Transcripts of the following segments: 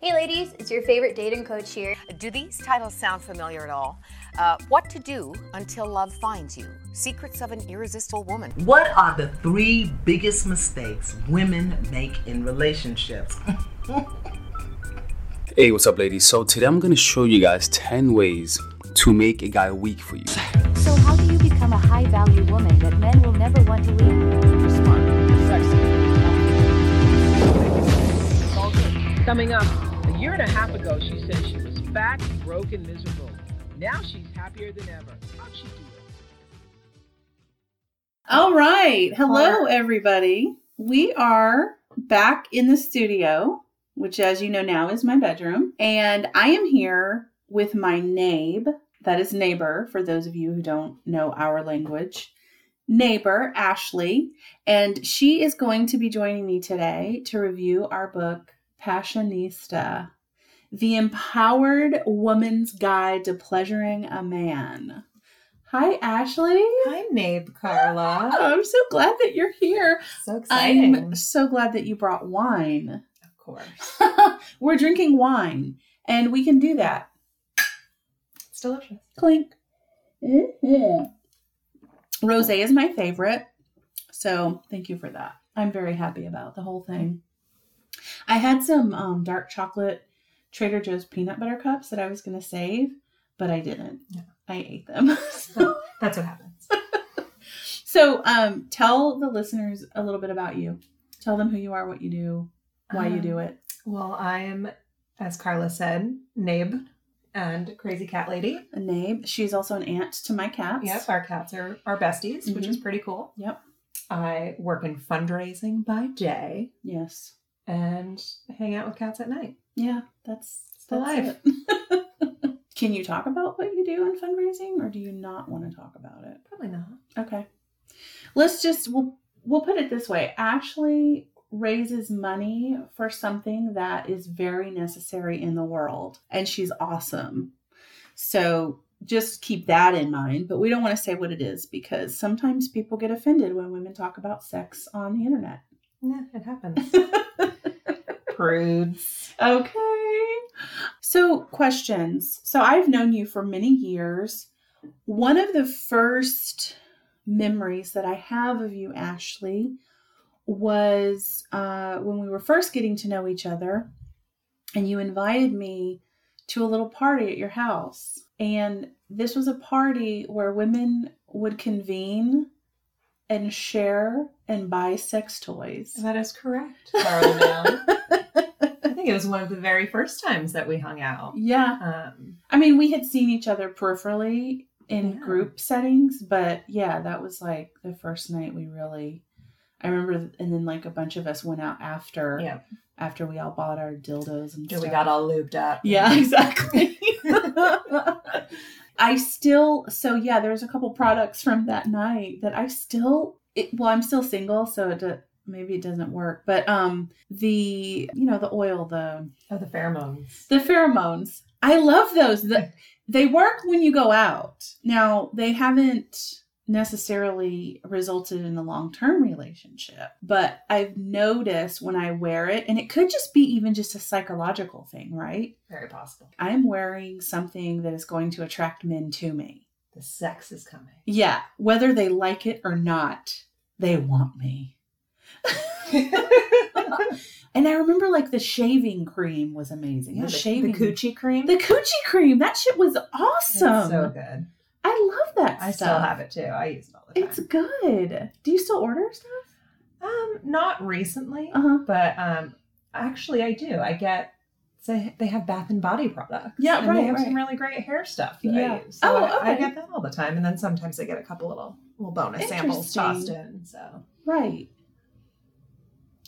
Hey ladies, it's your favorite dating coach here. Do these titles sound familiar at all? Uh, what to do until love finds you? Secrets of an irresistible woman. What are the three biggest mistakes women make in relationships? Hey, what's up, ladies? So, today I'm gonna show you guys 10 ways to make a guy weak for you. So how do you become a high-value woman that men will never want to leave? smart, sexy. It's all good. Coming up, a year and a half ago, she said she was fat, broke, and miserable. Now she's happier than ever. How'd she do it? All right. Hello, everybody. We are back in the studio, which, as you know now, is my bedroom. And I am here with my nabe, that is neighbor, for those of you who don't know our language. Neighbor, Ashley. And she is going to be joining me today to review our book, Passionista The Empowered Woman's Guide to Pleasuring a Man. Hi, Ashley. Hi, Nabe Carla. I'm so glad that you're here. So exciting. I'm so glad that you brought wine. of course. We're drinking wine, and we can do that. It's delicious. Clink. Mm-hmm. Rose is my favorite, so thank you for that. I'm very happy about the whole thing. I had some um, dark chocolate Trader Joe's peanut butter cups that I was going to save, but I didn't. Yeah. I ate them. so, That's what happens. so um, tell the listeners a little bit about you. Tell them who you are, what you do, why you Um, do it. Well, I'm, as Carla said, Nabe and Crazy Cat Lady. A name. She's also an aunt to my cats. Yep, our cats are our besties, which is pretty cool. Yep. I work in fundraising by day Yes. and hang out with cats at night. Yeah, that's the that's life. Can you talk about what you do in fundraising, or do you not want to talk about it? Probably not. Okay. Let's just we'll we'll put it this way. Ashley raises money for something that is very necessary in the world, and she's awesome. So just keep that in mind. But we don't want to say what it is because sometimes people get offended when women talk about sex on the internet. Yeah, it happens. Prudes. Okay. So, questions. So, I've known you for many years. One of the first memories that I have of you, Ashley, was uh, when we were first getting to know each other, and you invited me to a little party at your house. And this was a party where women would convene and share and buy sex toys. That is correct, Carla. I think it was one of the very first times that we hung out. Yeah. Um, I mean, we had seen each other peripherally in Yeah. group settings, but yeah, that was like the first night we really. I remember, and then like a bunch of us went out after yeah, after we all bought our dildos and we got all lubed up. yeah, exactly. I still so yeah, there's a couple products from that night that I still. It, well, I'm still single, so it do- maybe it doesn't work. But um, the you know the oil, the Oh, the pheromones. the pheromones. I love those. The, they work when you go out. Now, they haven't necessarily resulted in a long term relationship, but I've noticed when I wear it, and it could just be even just a psychological thing, right? Very possible. I'm wearing something that is going to attract men to me. The sex is coming. Yeah, whether they like it or not, they want me. and I remember like the shaving cream was amazing. Yeah, the, the, shaving the coochie cream. the coochie cream. That shit was awesome. It's so good. I love that I stuff. still have it too. I use it all the time. It's good. Do you still order stuff? um not recently, Uh huh. but um actually I do. I get so they have Bath and Body products. Yeah, and right, They have right. some really great hair stuff that Yeah. I use. So Oh, I, I get that all the time, and then sometimes I get a couple little little bonus samples tossed in. So Right.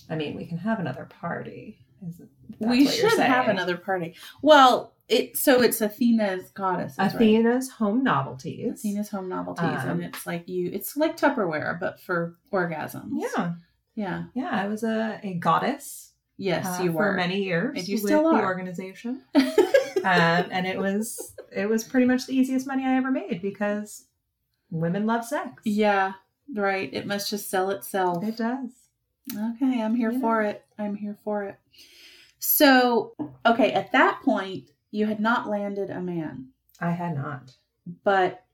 I mean, we can have another party. Is it- that's we should have another party. Well, it so it's Athena's goddess. Athena's home novelties. Athena's home novelties, Um, and it's like you. It's like Tupperware, but for orgasms. Yeah, Yeah. yeah. I was a, a goddess Yes, uh, you were for many years And you still the are. organization, um, and it was it was pretty much the easiest money I ever made because women love sex. yeah. Right. It must just sell itself. it does. Okay, I'm here Yeah. for it. I'm here for it. So, okay, at that point, you had not landed a man, I had not. but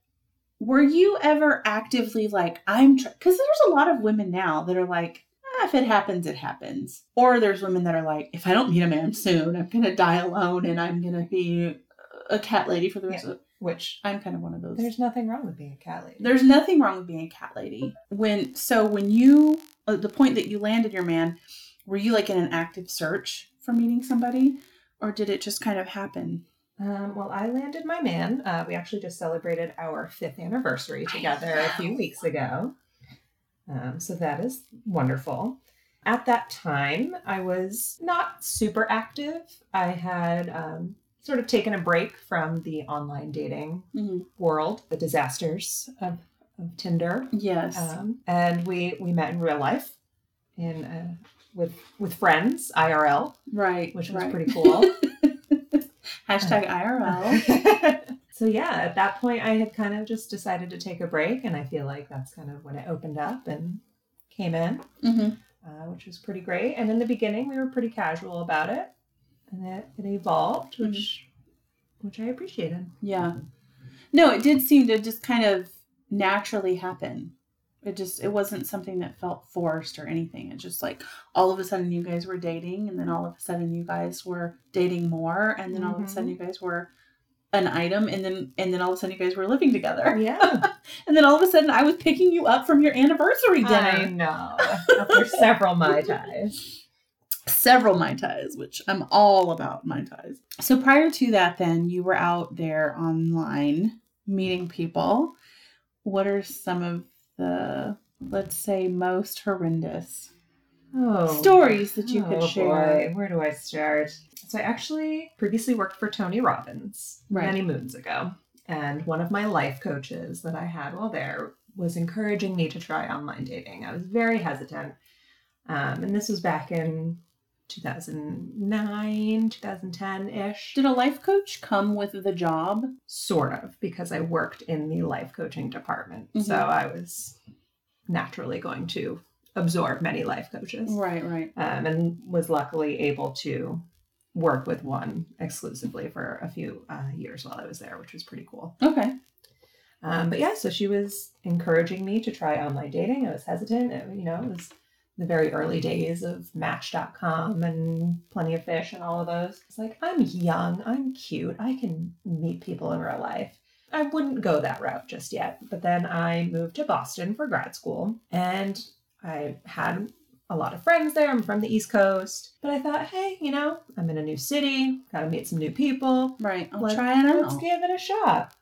were you ever actively like, I'm, because there's a lot of women now that are like, ah, if it happens, it happens. Or there's women that are like, if I don't meet a man soon, I'm going to die alone and I'm going to be a cat lady for the rest Yeah. of Which I'm kind of one of those. there's nothing wrong with being a cat lady. There's nothing wrong with being a cat lady. When so when you uh, the point that you landed your man, were you like in an active search for meeting somebody, or did it just kind of happen? Um, well, I landed my man. Uh, we actually just celebrated our fifth anniversary together a few weeks ago. Um, so that is wonderful. At that time, I was not super active. I had um, sort of taken a break from the online dating Mhm. world, the disasters of, of Tinder. Yes. Um, and we we met in real life, in uh, with with friends IRL, right. which was right. pretty cool. Hashtag IRL. so yeah, at that point, I had kind of just decided to take a break, and I feel like that's kind of when it opened up and came in, hmm uh, which was pretty great. And in the beginning, we were pretty casual about it, and it, it evolved, which which I appreciated. Yeah. No, it did seem to just kind of naturally happen. It just it wasn't something that felt forced or anything. It just like all of a sudden you guys were dating and then all of a sudden you guys were dating more and then all of a sudden mm-hmm. you guys were an item and then and then all of a sudden you guys were living together. Yeah, And then all of a sudden I was picking you up from your anniversary dinner. I know. After several mai tais. Several Mai Tais, which I'm all about Mai Tais. So prior to that then you were out there online meeting people. What are some of the let's say most horrendous Oh, stories that you oh could share? Boy. Where do I start? So I actually previously worked for Tony Robbins Right. many moons ago. And one of my life coaches that I had while there was encouraging me to try online dating. I was very hesitant. Um, and this was back in 2009, 2010 ish. Did a life coach come with the job? Sort of, because I worked in the life coaching department. So Mhm. I was naturally going to absorb many life coaches Right, right. um, and was luckily able to work with one exclusively for a few uh, years while I was there, which was pretty cool. Okay. Um, but yeah, so she was encouraging me to try online dating. I was hesitant. It, you know, it was the very early days of Match.com and Plenty of Fish and all of those. It's like, I'm young, I'm cute, I can meet people in real life. I wouldn't go that route just yet. But then I moved to Boston for grad school and I had a lot of friends there. I'm from the East Coast. But I thought, hey, you know, I'm in a new city, gotta meet some new people. Right. I'll Let- try it Let's give it a shot.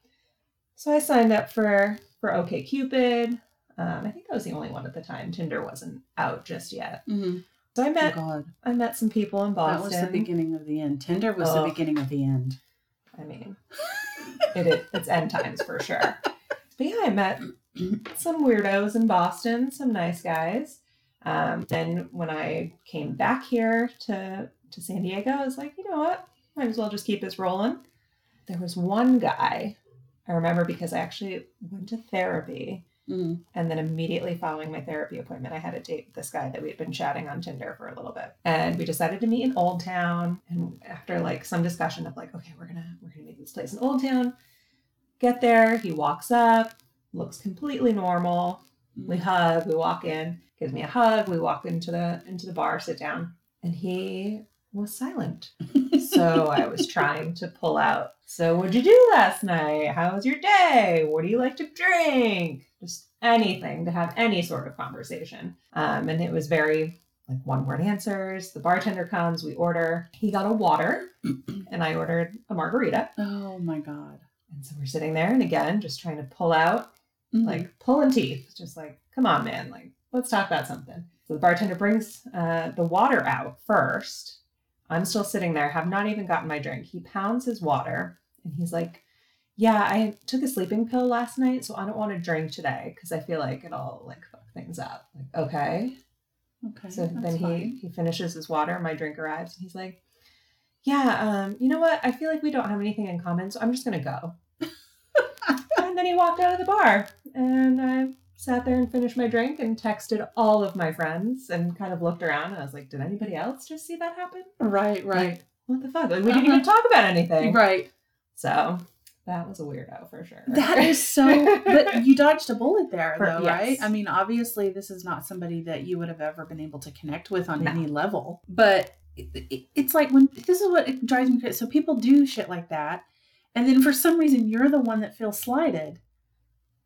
So I signed up for for OKCupid. Um, I think I was the only one at the time. Tinder wasn't out just yet. Mhm. So I Oh met God. I met some people in Boston. That was the beginning of the end. Tinder was the beginning of the end. I mean, it, it it's end times for sure. But yeah, I met some weirdos in Boston, some nice guys. Um, then when I came back here to to San Diego, I was like, you know what? Might as well just keep this rolling. There was one guy I remember because I actually went to therapy. Mhm. And then immediately following my therapy appointment, I had a date with this guy that we had been chatting on Tinder for a little bit. And we decided to meet in Old Town. And after like some discussion of like, okay, we're gonna we're gonna meet this place in Old Town. Get there, he walks up, looks completely normal. We hug, we walk in, gives me a hug, we walk into the into the bar, sit down, and he was silent. so I was trying to pull out. So what'd you do last night? How was your day? What do you like to drink? Just anything to have any sort of conversation. Um, and it was very like one word answers. The bartender comes, we order. He got a water, and I ordered a margarita. Oh my God. And so we're sitting there, and again, just trying to pull out Mhm. like pulling teeth, just like, come on, man, like, let's talk about something. So the bartender brings uh, the water out first. I'm still sitting there, have not even gotten my drink. He pounds his water and he's like, Yeah, I took a sleeping pill last night, so I don't want to drink today because I feel like it'll like fuck things up. Like, okay. okay. So then he fine. he finishes his water, my drink arrives, and he's like, Yeah, um, you know what? I feel like we don't have anything in common, so I'm just gonna go. and then he walked out of the bar, and I sat there and finished my drink and texted all of my friends and kind of looked around and I was like, did anybody else just see that happen? Right, right, Like, what the fuck? Like, we didn't Uh-huh. even talk about anything. right. So that was a weirdo for sure. That is so. but you dodged a bullet there, For- though, yes. right? I mean, obviously, this is not somebody that you would have ever been able to connect with on No. any level. But it, it- it's like when this is what it drives me crazy. So people do shit like that, and then for some reason, you're the one that feels slighted,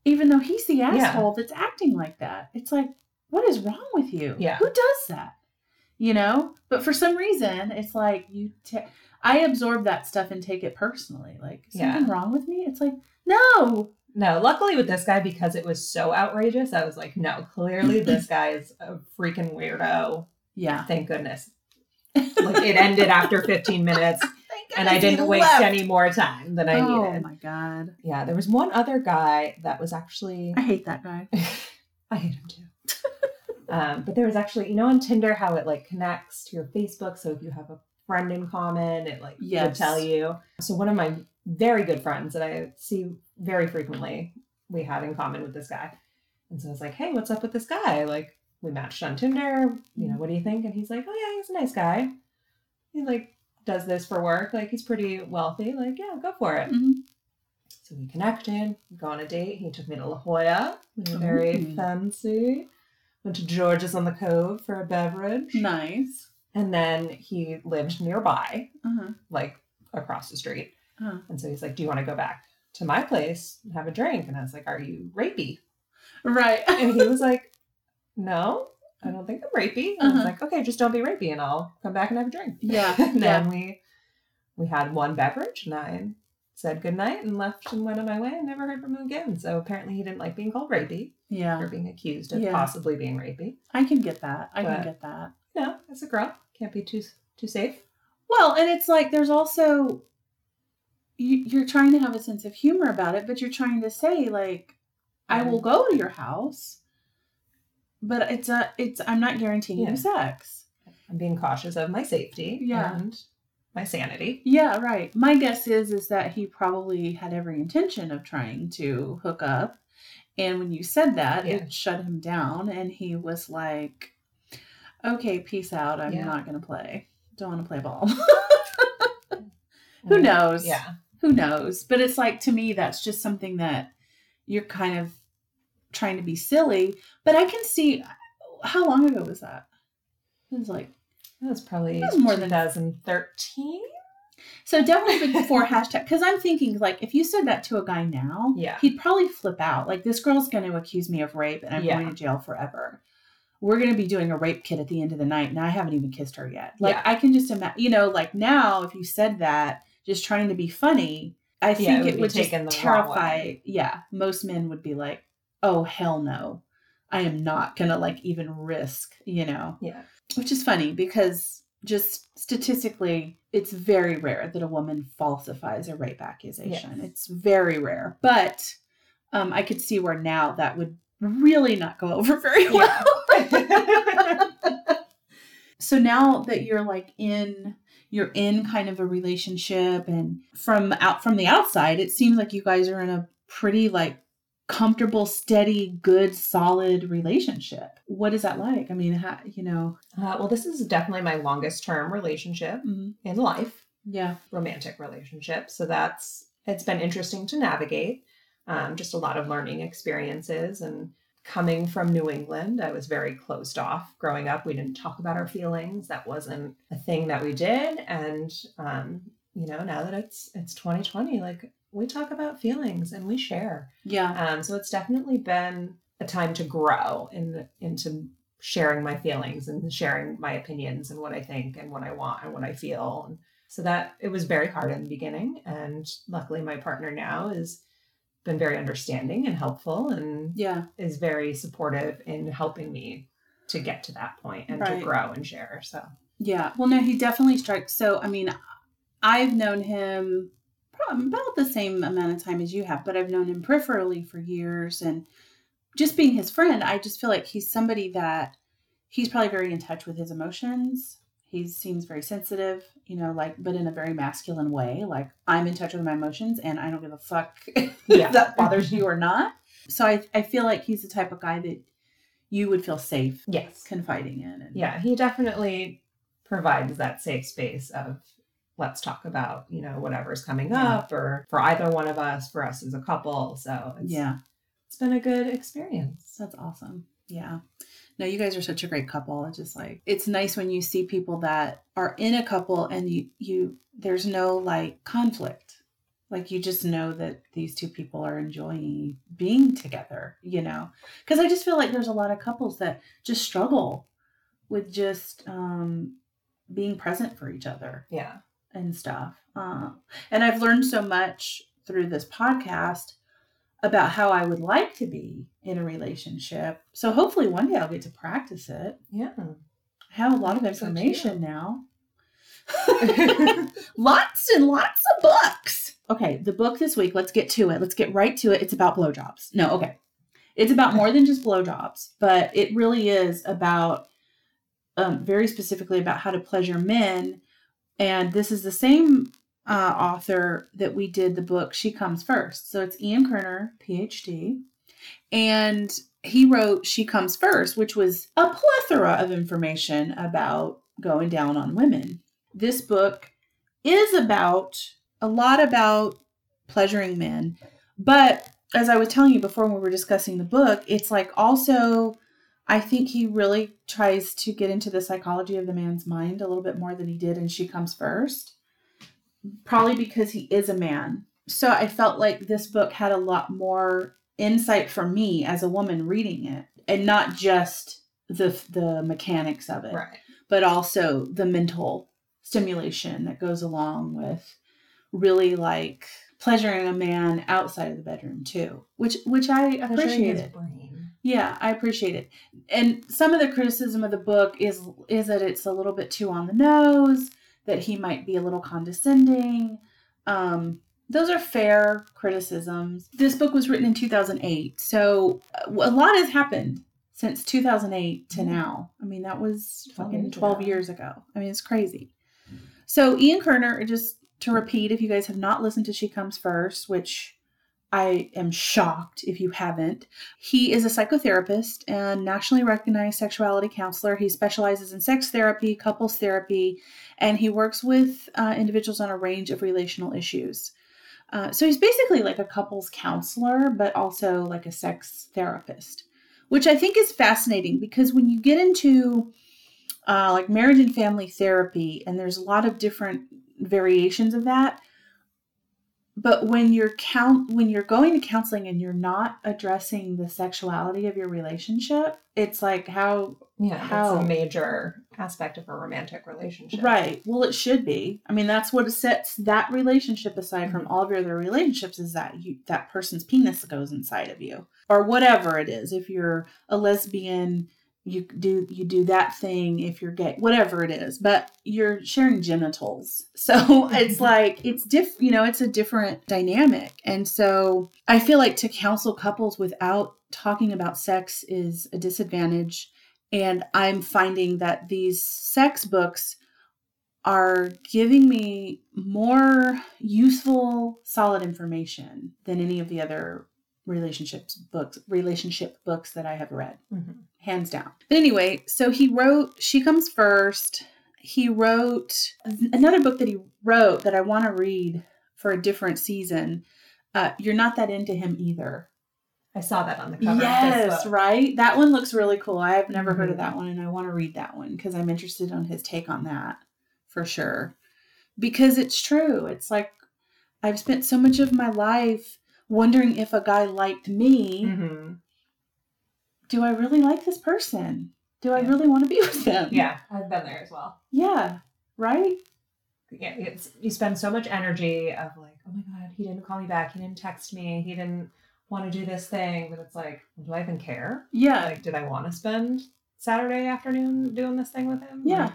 even though he's the asshole that's acting like that. It's like, what is wrong with you? Yeah. who does that? You know. But for some reason, it's like you. ta- I absorb that stuff and take it personally. Like Yeah. something wrong with me. It's like no. No, luckily with this guy, because it was so outrageous, I was like, no, clearly this guy is a freaking weirdo. Yeah. Thank goodness. Like it ended after 15 minutes and I didn't waste left. any more time than I oh needed. Oh my god. Yeah, there was one other guy that was actually I hate that guy. I hate him too. um, but there was actually, you know, on Tinder how it like connects to your Facebook. So if you have a friend in common, it like Yes. tell you. So one of my very good friends that I see very frequently, we had in common with this guy. And so I was like, hey, what's up with this guy? Like, we matched on Tinder. You know, what do you think? And he's like, oh, yeah, he's a nice guy. He like does this for work. Like, he's pretty wealthy. Like, yeah, go for it. Mhm. So we connected, we go on a date. He took me to La Jolla. We were very Ooh. fancy. Went to George's on the Cove for a beverage. Nice. And then he lived nearby, Uh-huh. like across the street. Uh-huh. And so he's like, Do you want to go back to my place and have a drink? And I was like, Are you rapey? Right. And he was like, No, I don't think I'm rapey. And I was Uh-huh. like, Okay, just don't be rapey and I'll come back and have a drink. Yeah. and yeah. then we we had one beverage and I said goodnight and left and went on my way and never heard from him again. So apparently he didn't like being called rapey Yeah. or being accused of Yeah. possibly being rapey. I can get that. I can get that. No, as a girl, can't be too too safe. Well, and it's like there's also you, you're trying to have a sense of humor about it, but you're trying to say like, I will go to your house, but it's a it's I'm not guaranteeing Yeah. you sex. I'm being cautious of my safety Yeah. and my sanity. Yeah, right. My guess is is that he probably had every intention of trying to hook up. And when you said that, Yeah. it shut him down and he was like, "Okay, peace out. I'm Yeah. not going to play. Don't want to play ball." Who mm, knows? Yeah. Who knows? But it's like to me that's just something that you're kind of trying to be silly, but I can see how long ago was that? It was like That was probably That was more than- 2013. So definitely before hashtag, because I'm thinking like if you said that to a guy now, Yeah. he'd probably flip out. Like this girl's going to accuse me of rape, and I'm Yeah. going to jail forever. We're going to be doing a rape kit at the end of the night, and I haven't even kissed her yet. Like Yeah. I can just imagine, you know, like now if you said that, just trying to be funny, I think it it would would, just taken the wrong terrify. Yeah, most men would be like, "Oh hell no, I am not going to like even risk," you know? Yeah. which is funny because just statistically it's very rare that a woman falsifies a rape accusation. Yes. it's very rare. But um, i could see where now that would really not go over very well. So now that you're like in you're in kind of a relationship and from out from the outside it seems like you guys are in a pretty like comfortable steady good solid relationship what is that like i mean how, you know Uh, well, this is definitely my longest term relationship mhm. in life, yeah romantic relationship. So that's it's been interesting to navigate. Um, just a lot of learning experiences and coming from New England, I was very closed off. Growing up, we didn't talk about our feelings. That wasn't a thing that we did. And um, you know, now that it's it's 2020, like we talk about feelings and we share. yeah Um, so it's definitely been a time to grow in into sharing my feelings and sharing my opinions and what I think and what I want and what I feel. And so that it was very hard in the beginning. And luckily my partner now has been very understanding and helpful and yeah is very supportive in helping me to get to that point and Right. to grow and share. So Yeah. Well, no, he definitely strikes. So, I mean, I've known him about the same amount of time as you have, but I've known him peripherally for years. And just being his friend, I just feel like he's somebody that he's probably very in touch with his emotions. He seems very sensitive, you know, like, but in a very masculine way. Like, I'm in touch with my emotions and I don't give a fuck Yeah. if that bothers you or not. So I, I feel like he's the type of guy that you would feel safe Yes. confiding in. And, Yeah, he definitely provides that safe space of let's talk about, you know, whatever's coming Yeah. up or for either one of us, for us as a couple. So it's, Yeah. it's been a good experience. That's awesome. Yeah. No, you guys are such a great couple. It's just like it's nice when you see people that are in a couple and you you there's no like conflict. Like you just know that these two people are enjoying being together, you know. Cuz I just feel like there's a lot of couples that just struggle with just um being present for each other Yeah. And stuff. Uh, and I've learned so much through this podcast about how I would like to be in a relationship. So hopefully one day I'll get to practice it. Yeah. I have a lot of information now. lots and lots of books. Okay, the book this week, let's get to it. Let's get right to it. It's about blowjobs. No, okay. It's about more than just blowjobs, but it really is about um, very specifically about how to pleasure men. And this is the same uh, author that we did the book She Comes First. So it's Ian Kerner, PhD. And he wrote She Comes First, which was a plethora of information about going down on women. This book is about a lot about pleasuring men, but as I was telling you before when we were discussing the book, it's like also I think he really tries to get into the psychology of the man's mind a little bit more than he did in She Comes First. Probably because he is a man. So I felt like this book had a lot more insight for me as a woman reading it and not just the the mechanics of it Right. but also the mental stimulation that goes along with really like pleasuring a man outside of the bedroom too which which i appreciate. Yeah i appreciate it. And some of the criticism of the book is is that it's a little bit too on the nose that he might be a little condescending. Um those are fair criticisms. This book was written in 2008 so uh, a lot has happened since 2008 to Mhm. now. I mean that was 12 fucking 12 years ago. I mean it's crazy. So ian kerner just to repeat if you guys have not listened to she comes first which I am shocked if you haven't. He is a psychotherapist and nationally recognized sexuality counselor. He specializes in sex therapy, couples therapy, and he works with uh, individuals on a range of relational issues. Uh, so he's basically like a couples counselor, but also like a sex therapist, which I think is fascinating because when you get into uh, like marriage and family therapy, and there's a lot of different variations of that but when you're count when you're going to counseling and you're not addressing the sexuality of your relationship it's like how Yeah. How? That's a major aspect of a romantic relationship. right well it should be i mean that's what sets that relationship aside from mm-hmm. all of your other relationships is that you that person's penis goes inside of you or whatever it is if you're a lesbian you do you do that thing if you're gay whatever it is but you're sharing genitals. So it's like it's diff you know it's a different dynamic. And so i feel like to counsel couples without talking about sex is a disadvantage. And i'm finding that these sex books are giving me more useful solid information than any of the other relationships books relationship books that i have read Mhm. hands down. But anyway, so he wrote She Comes First. He wrote another book that he wrote that I want to read for a different season. Uh, You're not that into him either. I saw that on the cover. Yes, right. That one looks really cool. I have never heard of Mhm. that one, and I want to read that one because I'm interested on his take on that for sure. Because it's true. It's like I've spent so much of my life wondering if a guy liked me Mhm. do I really like this person? Do I really want to be with them? Yeah. I've been there as well. Yeah. Right? yeah, it's you spend so much energy of like, oh my god, he didn't call me back, he didn't text me, he didn't want to do this thing, but it's like, do I even care? Yeah. Like, did I want to spend Saturday afternoon doing this thing with him? Yeah. Like,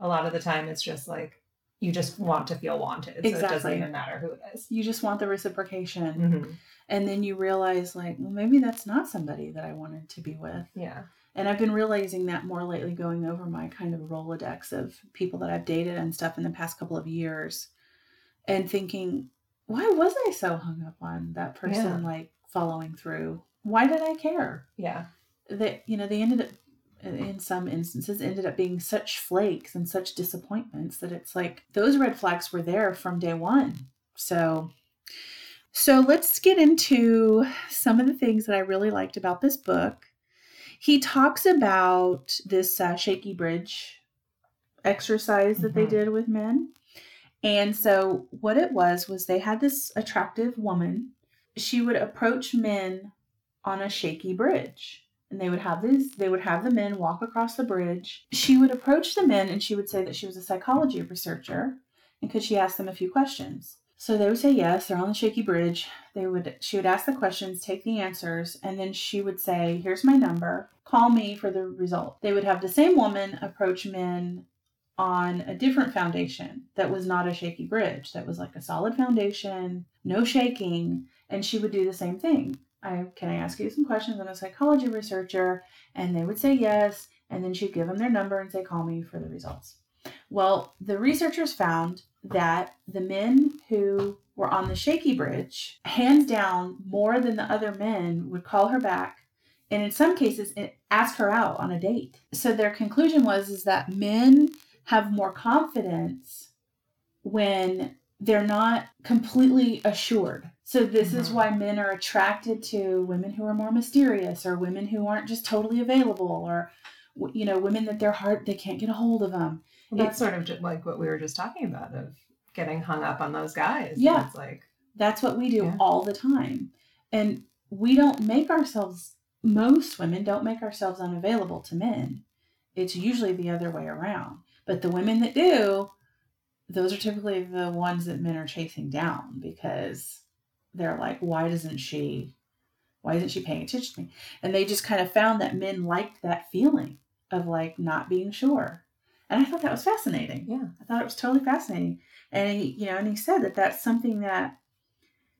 a lot of the time, it's just like you just want to feel wanted, so it doesn't even matter who it is. You just want the reciprocation. Mm-hmm. And then you realize, like, well, maybe that's not somebody that I wanted to be with. Yeah, And I've been realizing that more lately, going over my kind of Rolodex of people that I've dated and stuff in the past couple of years and thinking, why was I so hung up on that person, Yeah. like, following through why did I care? Yeah. That you know they ended up in some instances ended up being such flakes and such disappointments that it's like those red flags were there from day one. So so let's get into some of the things that I really liked about this book. He talks about this uh, shaky bridge exercise that they Mhm. did with men. And so what it was was they had this attractive woman. She would approach men on a shaky bridge. And they would have these they would have the men walk across the bridge. She would approach the men and she would say that she was a psychology researcher and could she ask them a few questions. So they would say yes, they're on the shaky bridge. They would she would ask the questions, take the answers, and then she would say, "Here's my number. Call me for the result." They would have the same woman approach men on a different foundation that was not a shaky bridge, that was like a solid foundation, no shaking, and she would do the same thing. I can I ask you some questions? I'm a psychology researcher, and they would say yes, and then she'd give them their number and say call me for the results. Well, the researchers found that the men who were on the shaky bridge, hands down, more than the other men would call her back and in some cases eh, ask her out on a date. So their conclusion was is that men have more confidence when they're not completely assured. So this is Mhm. why men are attracted to women who are more mysterious or women who aren't just totally available or you know women that their heart they can't get a hold of them. Well, that's sort of like what we were just talking about of getting hung up on those guys. Yeah. It's like, That's what we do Yeah. all the time. And we don't make ourselves, most women don't make ourselves unavailable to men. It's usually the other way around. But the women that do, those are typically the ones that men are chasing down because they're like, why doesn't she, why isn't she paying attention to me? And they just kind of found that men liked that feeling of like not being sure. And I thought that was fascinating. yeah. I thought it was totally fascinating. And he, you know, and he said that that's something that,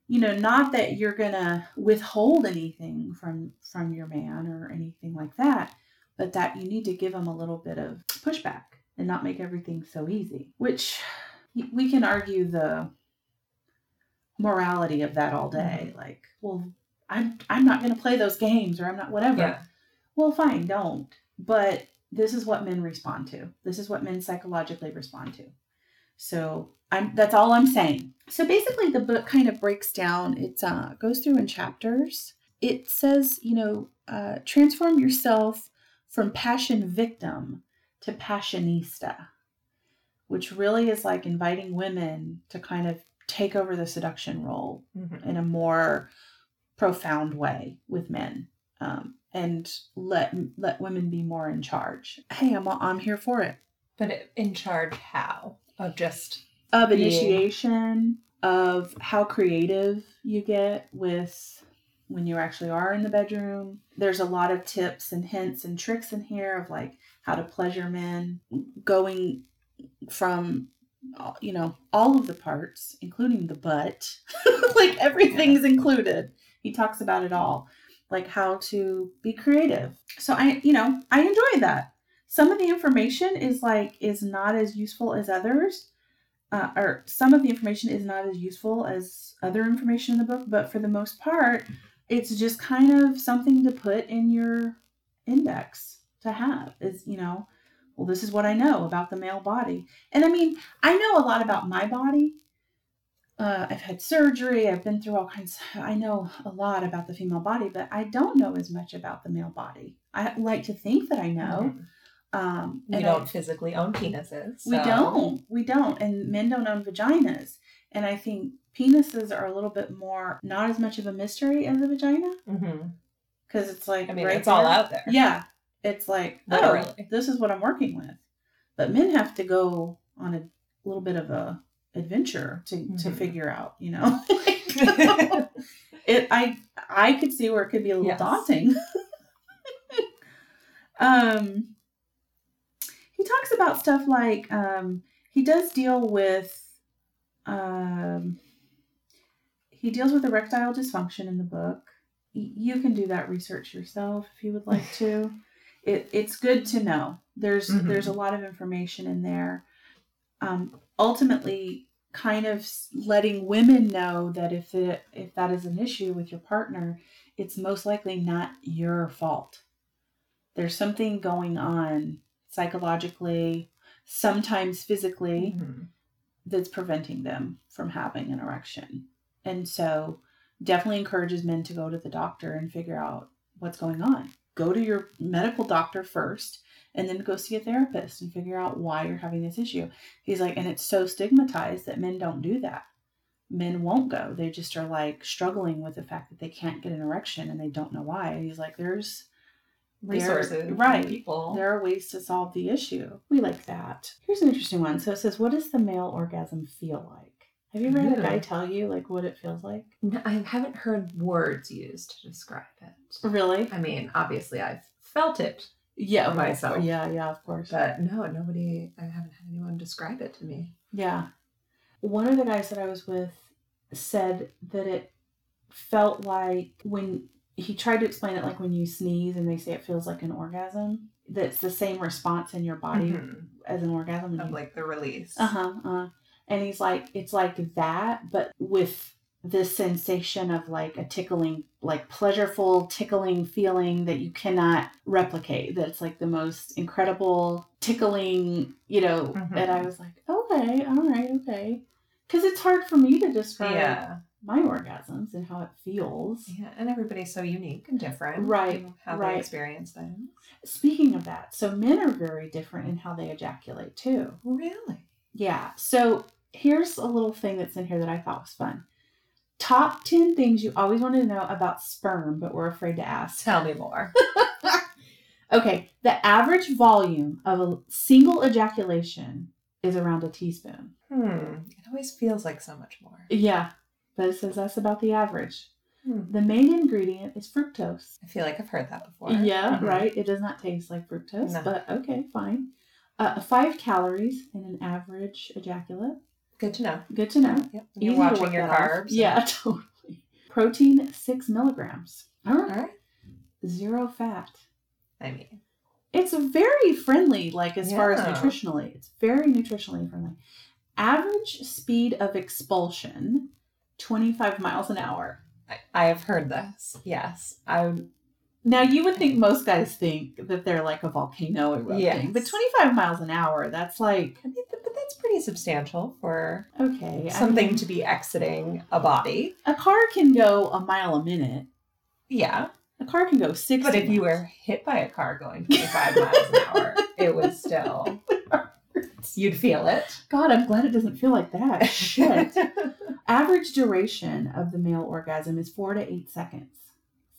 you know, not that you're gonna withhold anything from from your man or anything like that, but that you need to give him a little bit of pushback and not make everything so easy. Which we can argue the morality of that all day. Like, well, I'm I'm not gonna play those games or I'm not whatever. Yeah. Well, fine, don't. But this is what men respond to. This is what men psychologically respond to. So I'm that's all I'm saying. So basically the book kind of breaks down, it's uh goes through in chapters. It says, you know, uh, transform yourself from passion victim to passionista, which really is like inviting women to kind of take over the seduction role Mhm. in a more profound way with men um, and let let women be more in charge hey i'm i'm here for it But in charge, how? Of just, of Being- initiation of how creative you get with when you actually are in the bedroom there's a lot of tips and hints and tricks in here of like how to pleasure men going from you know all of the parts including the butt like everything's included. He talks about it all like how to be creative. So i you know i enjoy that. Some of the information is like is not as useful as others uh, or some of the information is not as useful as other information in the book but for the most part it's just kind of something to put in your index to have is you know well this is what i know about the male body and i mean i know a lot about my body uh, i've had surgery i've been through all kinds i know a lot about the female body but i don't know as much about the male body i like to think that i know Mhm. um we don't physically own penises. we don't. We don't. And men don't own vaginas. And I think penises are a little bit more, not as much of a mystery as a vagina. Because it's like, I mean, right it's all out there. Yeah. It's like, oh, this is what I'm working with. But men have to go on a little bit of a adventure to, to Mhm. figure out, you know. it I I could see where it could be a little Yes. daunting. um he talks about stuff like um he does deal with um he deals with erectile dysfunction in the book. You can do that research yourself if you would like to. It, it's good to know. There's Mhm. there's a lot of information in there. Um, ultimately, kind of letting women know that if it if that is an issue with your partner, it's most likely not your fault. There's something going on psychologically, sometimes physically, Mhm. that's preventing them from having an erection. And so definitely encourages men to go to the doctor and figure out what's going on. Go to your medical doctor first and then go see a therapist and figure out why you're having this issue. He's like, and it's so stigmatized that men don't do that. Men won't go. They just are like struggling with the fact that they can't get an erection and they don't know why. He's like, there's there- Resources, right. People. there are ways to solve the issue. We like that. Here's an interesting one. So it says, What does the male orgasm feel like? Have you ever had a guy tell you like what it feels like? No, I haven't heard words used to describe it. Really? I mean, obviously, I've felt it, Yeah, myself. Yeah, yeah, of course. but no, nobody. I haven't had anyone describe it to me. Yeah. One of the guys that I was with said that it felt like when he tried to explain it like when you sneeze and they say it feels like an orgasm, that's the same response in your body Mhm. as an orgasm. Of you- like the release. Uh huh. Uh-huh. And he's like, it's like that, but with this sensation of like a tickling, like pleasureful tickling feeling that you cannot replicate. That's like the most incredible tickling, you know. Mhm. And I was like, okay, all right, okay. Because it's hard for me to describe Yeah. my orgasms and how it feels. Yeah, and everybody's so unique and different. Right, in How right. they experience things. Speaking of that, so men are very different in how they ejaculate too. Really? Yeah. So here's a little thing that's in here that I thought was fun. Top 10 things you always wanted to know about sperm, but were afraid to ask. Tell me more. Okay. The average volume of a single ejaculation is around a teaspoon. hmm. It always feels like so much more. Yeah. But it says that's about the average. Hmm. The main ingredient is fructose. I feel like I've heard that before. Yeah, Mhm. right. It does not taste like fructose, No. but okay, fine. Uh, five calories in an average ejaculate. Good to know. Good to know. Yep. You're watching your carbs. Yeah, totally. Protein, six milligrams. All All right. right. Zero fat. I mean, It's very friendly, like as far as nutritionally. It's very nutritionally friendly. Average speed of expulsion, 25 miles an hour. I, I have heard this. Yes. I Now, you would think most guys think that they're like a volcano erupting, Yes. but 25 miles an hour, that's like, I mean, th- but that's pretty substantial for okay. I something mean, to be exiting a body. A car can go a mile a minute. Yeah. A car can go six. But if you were hit by a car going 25 miles an hour, it would still, you'd feel it. God, I'm glad it doesn't feel like that. Shit. Average duration of the male orgasm is four to eight seconds.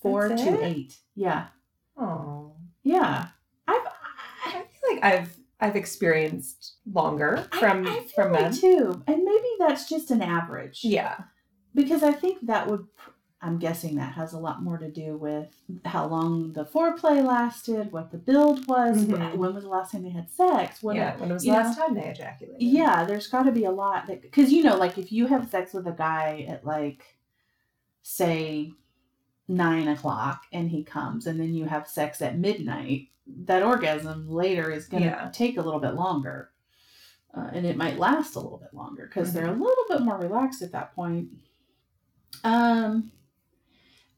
Four That's to it? eight. Yeah. Oh. Yeah. I've, I feel like I've I've experienced longer from I, feel from like men. too. And maybe that's just an average. Yeah. Because I think that would, I'm guessing that has a lot more to do with how long the foreplay lasted, what the build was, Mhm. when, when was the last time they had sex, what yeah. When was the last time they ejaculated. Yeah, there's got to be a lot that because you know, like if you have sex with a guy at like, say, nine o'clock and he comes, and then you have sex at midnight, that orgasm later is going to Yeah. take a little bit longer, uh, and it might last a little bit longer because they're a little bit more relaxed at that point. Um,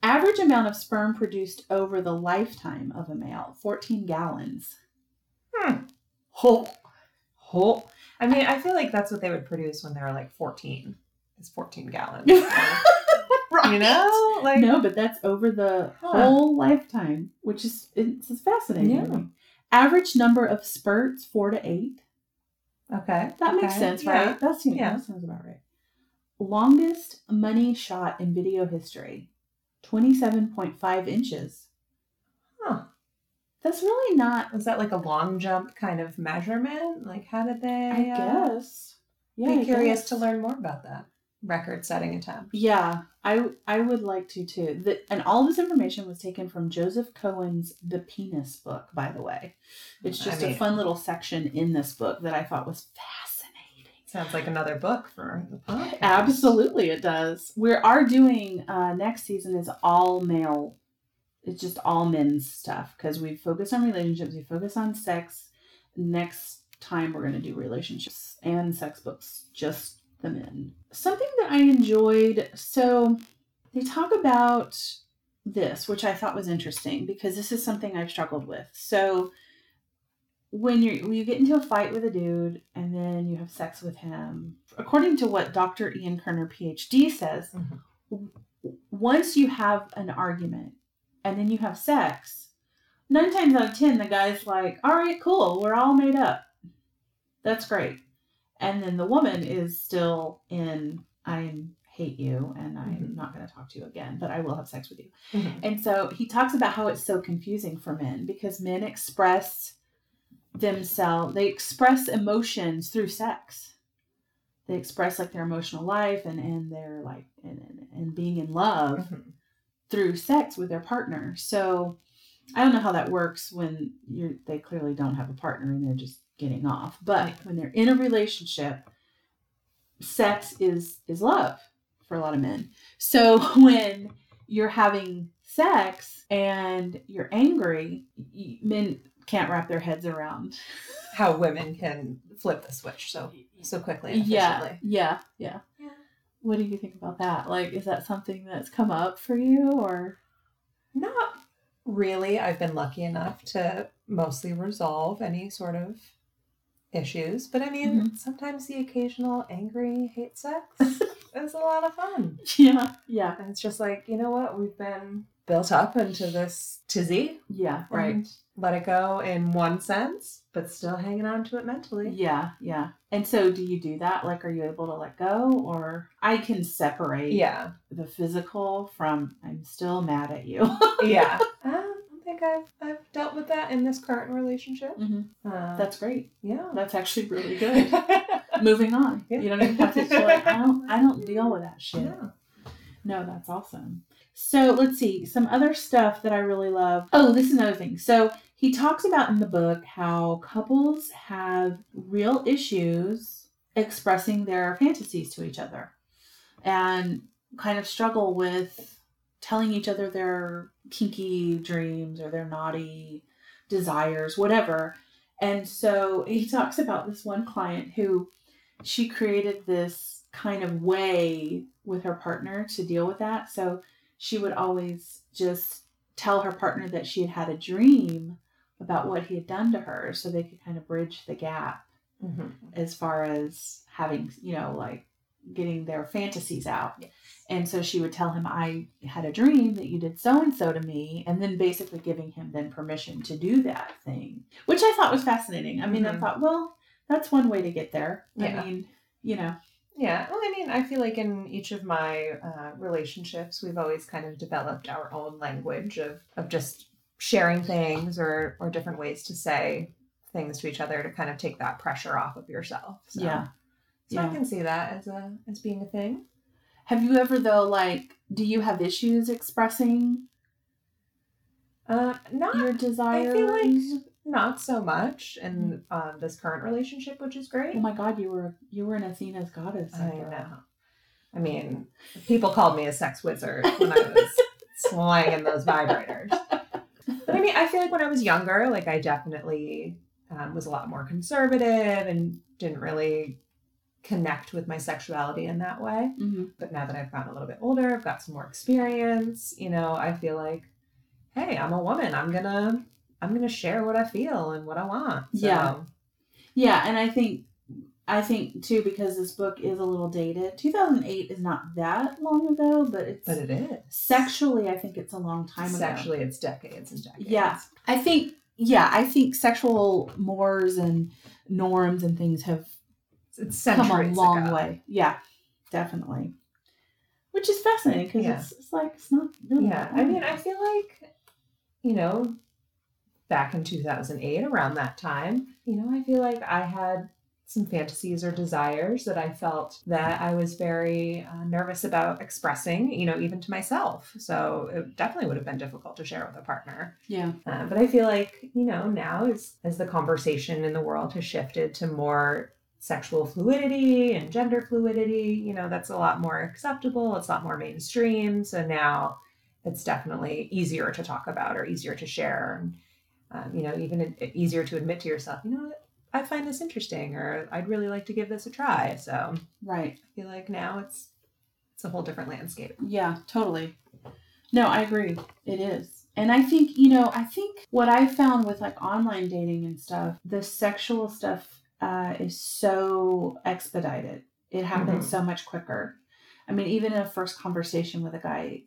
average amount of sperm produced over the lifetime of a male, fourteen gallons. Hmm. Ho, ho. I mean, I feel like that's what they would produce when they were like 14. It's 14 gallons. Right. You know? Like no, but that's over the Huh. whole lifetime, which is it's, it's fascinating. Yeah. Average number of spurts four to eight. Okay. That makes sense, yeah. right? That seems Yeah. that sounds about right. Longest money shot in video history, twenty-seven point five inches. Huh. That's really not. Was that like a long jump kind of measurement? Like how did they I uh, guess. Yeah, be I curious guess. to learn more about that record setting attempt. Yeah, I I would like to too. The, and all this information was taken from Joseph Cohen's The Penis book, by the way. It's I just a fun little section in this book that I thought was fascinating. Sounds like another book for the podcast. Absolutely, it does. We are doing uh, next season is all male. It's just all men's stuff because we focus on relationships. We focus on sex. Next time we're going to do relationships and sex books just the men. Something that I enjoyed, so they talk about this, which I thought was interesting because this is something I've struggled with. So when you when you get into a fight with a dude and then you have sex with him, according to what Dr. Ian Kerner, PhD, says, w- once you have an argument and then you have sex, nine times out of ten, the guy's like, "All right, cool, we're all made up. That's great." And then the woman is still in, "I hate you and I'm Mhm. not going to talk to you again, but I will have sex with you." Mhm. And so he talks about how it's so confusing for men because men express themselves, they express emotions through sex. They express like their emotional life and, and their like, and, and, being in love Mhm. through sex with their partner. So I don't know how that works when you're, they clearly don't have a partner and they're just getting off. But when they're in a relationship, sex is, is love for a lot of men. So when you're having sex and you're angry, men can't wrap their heads around. How women can flip the switch so so quickly and Yeah, efficiently. yeah, yeah. Yeah. What do you think about that? Like, is that something that's come up for you, or Not really. I've been lucky enough to mostly resolve any sort of issues. But I mean, Mm-hmm. sometimes the occasional angry hate sex is a lot of fun. yeah, yeah, And it's just like, you know what? We've been built up into this tizzy. yeah, right, Let it go in one sense, but still hanging on to it mentally. yeah, yeah. And so, do you do that? Like, are you able to let go, or I can separate Yeah. the physical from I'm still mad at you. Yeah. Um, think I've, I've dealt with that in this current relationship. Mhm. Uh, That's great. yeah. That's actually really good. Moving on. Yeah. You don't even have to feel like I don't. I don't deal with that shit. Yeah. No, that's awesome. So let's see some other stuff that I really love. Oh, this is another thing. So he talks about in the book how couples have real issues expressing their fantasies to each other and kind of struggle with telling each other their kinky dreams or their naughty desires, whatever. And so he talks about this one client who she created this kind of way with her partner to deal with that. So she would always just tell her partner that she had had a dream about what he had done to her so they could kind of bridge the gap Mhm. as far as having, you know, like getting their fantasies out. And so she would tell him, I had a dream that you did so and so to me, and then basically giving him then permission to do that thing, which I thought was fascinating. I mean, I Mhm. thought, well, that's one way to get there. Yeah. I mean, you know, Yeah. Well, I mean, I feel like in each of my uh, relationships, we've always kind of developed our own language of, of just sharing things or, or different ways to say things to each other to kind of take that pressure off of yourself. So, yeah. So I can see that as a as being a thing. Have you ever, though, like, do you have issues expressing Uh, not your desires? I feel like not so much in um, this current relationship, which is great. oh my God, you were you were an Athena's goddess. I girl. know. I mean, people called me a sex wizard when I was slanging those vibrators. But I mean, I feel like when I was younger, like I definitely um, was a lot more conservative and didn't really connect with my sexuality in that way. Mhm. But now that I've gotten a little bit older, I've got some more experience. You know, I feel like, hey, I'm a woman. I'm gonna, I'm gonna share what I feel and what I want. So, Yeah. Yeah, and I think I think too because this book is a little dated. 2008 is not that long ago, but it's But it is sexually I think it's a long time ago. Sexually, it's decades and decades. Yeah. I think yeah, I think sexual mores and norms and things have it's come a long ago. way. Yeah, definitely. Which is fascinating because Yeah. it's, it's like it's not Yeah, I mean, I feel like, you know, back in 2008, around that time, you know, I feel like I had some fantasies or desires that I felt that I was very uh, nervous about expressing, you know, even to myself. So it definitely would have been difficult to share with a partner. yeah. Uh, but I feel like, you know, now as, as the conversation in the world has shifted to more sexual fluidity and gender fluidity, you know, that's a lot more acceptable. It's a lot more mainstream. So now it's definitely easier to talk about or easier to share. And, um, you know, even easier to admit to yourself, you know what? I find this interesting or I'd really like to give this a try. So Right. I feel like now it's it's a whole different landscape. Yeah, totally. No, I agree. It is. And I think, you know, I think what I found with like online dating and stuff, the sexual stuff uh, is so expedited. It happens Mhm. so much quicker. I mean, even in a first conversation with a guy,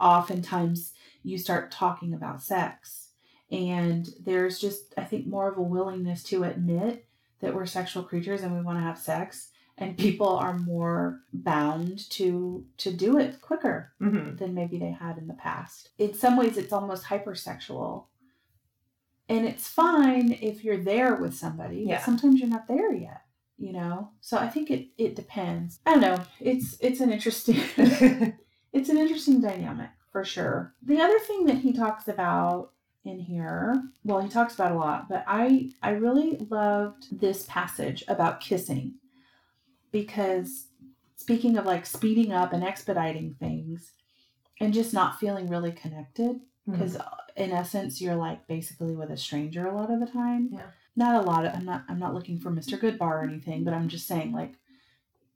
oftentimes you start talking about sex. And there's just, I think, more of a willingness to admit that we're sexual creatures and we want to have sex and people are more bound to to do it quicker Mm-hmm. than maybe they had in the past. In some ways it's almost hypersexual. And it's fine if you're there with somebody, Yeah. but sometimes you're not there yet, you know? So I think it it depends. I don't know. It's it's an interesting it's an interesting dynamic for sure. The other thing that he talks about in here, well, he talks about a lot, but I I really loved this passage about kissing because speaking of like speeding up and expediting things and just not feeling really connected because in essence you're like basically with a stranger a lot of the time. Yeah. not a lot of i'm not i'm not looking for mr goodbar or anything but i'm just saying like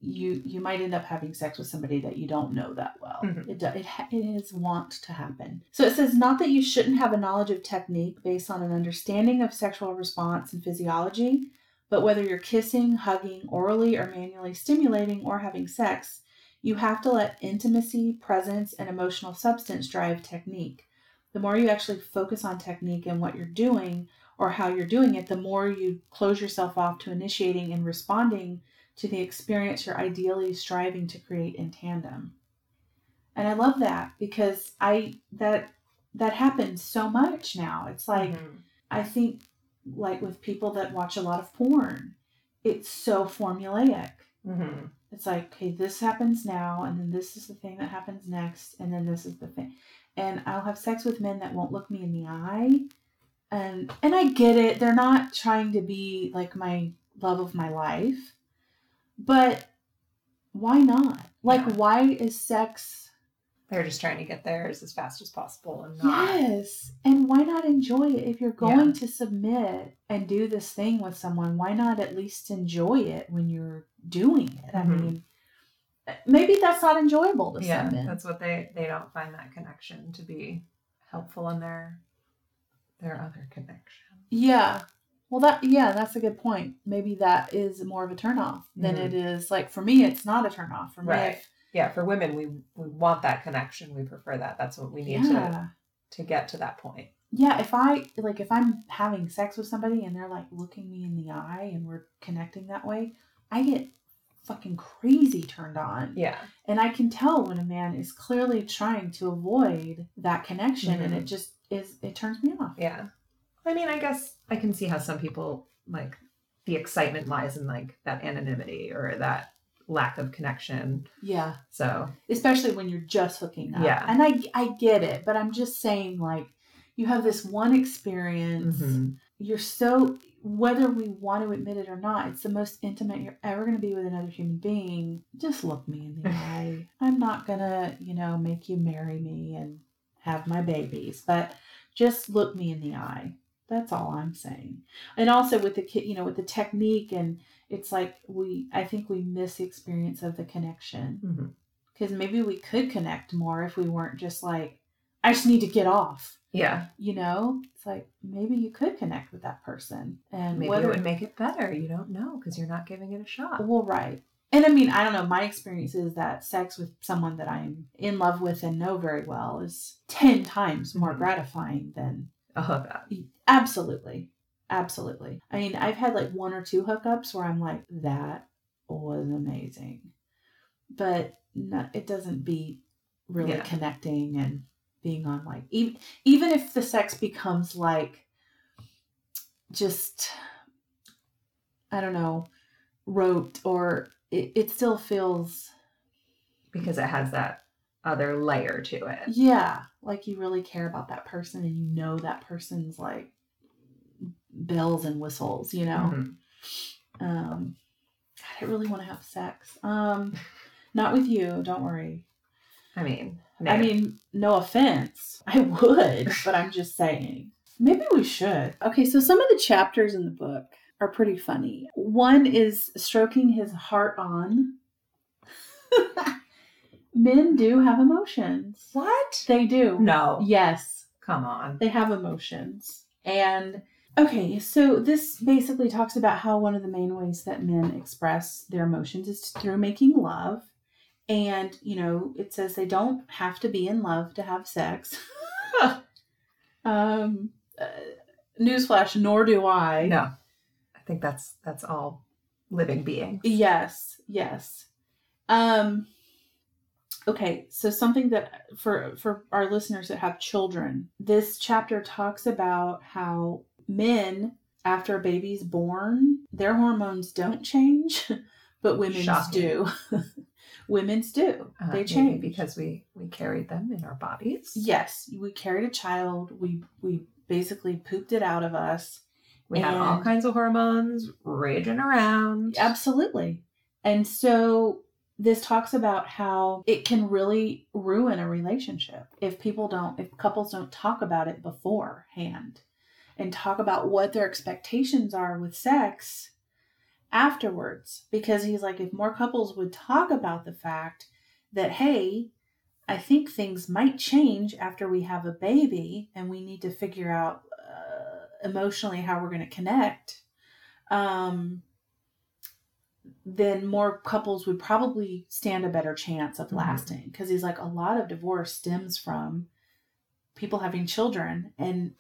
you you might end up having sex with somebody that you don't know that well. Mhm. it, it, it is want to happen. So it says not that you shouldn't have a knowledge of technique based on an understanding of sexual response and physiology but whether you're kissing hugging orally or manually stimulating or having sex you have to let intimacy presence and emotional substance drive technique the more you actually focus on technique and what you're doing or how you're doing it, the more you close yourself off to initiating and responding to the experience you're ideally striving to create in tandem. And I love that because I that that happens so much now. It's like Mhm. I think like with people that watch a lot of porn, it's so formulaic. Mhm. It's like, okay, this happens now, and then this is the thing that happens next, and then this is the thing. And I'll have sex with men that won't look me in the eye. And and I get it. They're not trying to be like my love of my life. But why not? Like Yeah. why is sex They're just trying to get theirs as fast as possible and not. Yes. And why not enjoy it? If you're going Yeah. to submit and do this thing with someone, why not at least enjoy it when you're doing it? I Mhm. mean, maybe that's not enjoyable to Yeah, some men. that's what they they don't find that connection to be helpful in their their other connection. Yeah. Well, that yeah, that's a good point. Maybe that is more of a turnoff than Mhm. it is like for me. It's not a turnoff for me. Right. if- Yeah, for women, we we want that connection. We prefer that. That's what we need yeah. to to get to that point. Yeah, if I like if I'm having sex with somebody and they're like looking me in the eye and we're connecting that way, I get fucking crazy turned on. Yeah, And I can tell when a man is clearly trying to avoid that connection and Mhm. it just is it turns me off. yeah. I mean, I guess I can see how some people like the excitement lies in like that anonymity or that lack of connection. Yeah. So Especially when you're just hooking up. Yeah. And I I get it, but I'm just saying like you have this one experience. mhm. You're so whether we want to admit it or not, it's the most intimate you're ever going to be with another human being. Just look me in the eye. I'm not going to, you know, make you marry me and have my babies, but just look me in the eye. That's all I'm saying. And also with the kid, you know, with the technique and it's like we I think we miss the experience of the connection. Mhm. Cuz maybe we could connect more if we weren't just like I just need to get off yeah, you know it's like maybe you could connect with that person and maybe whether it would make it better. You don't know because you're not giving it a shot. well right and i mean i don't know my experience is that sex with someone that i'm in love with and know very well is 10 times more Mhm. gratifying than love that. absolutely absolutely i mean i've had like one or two hookups where i'm like that was amazing but no, it doesn't beat really Yeah. connecting and being on like even even if the sex becomes like just i don't know rote or it, it still feels because it has that other layer to it. yeah like you really care about that person and you know that person's like bells and whistles you know Mhm. um God, i really want to have sex um not with you don't worry I mean, I mean, no offense. I would, but I'm just saying. Maybe we should. Okay, so some of the chapters in the book are pretty funny. One is stroking his heart on. Men do have emotions. What? They do. No. Yes, Come on. they have emotions. And okay, so this basically talks about how one of the main ways that men express their emotions is through making love. And, you know, it says they don't have to be in love to have sex. um, uh, newsflash, nor do I. No. I think that's that's all living beings. Yes, yes. Um okay, so something that for for our listeners that have children, this chapter talks about how men after a baby's born, their hormones don't change, but women's Shocking. do. women's do. Uh, they change because we we carried them in our bodies. Yes, we carried a child. We we basically pooped it out of us. We had all kinds of hormones raging around. Absolutely. And so this talks about how it can really ruin a relationship if people don't, if couples don't talk about it beforehand and talk about what their expectations are with sex afterwards. Because he's like, if more couples would talk about the fact that, hey, I think things might change after we have a baby and we need to figure out uh, emotionally how we're going to connect. Um, then more couples would probably stand a better chance of Mhm. lasting because he's like a lot of divorce stems from people having children and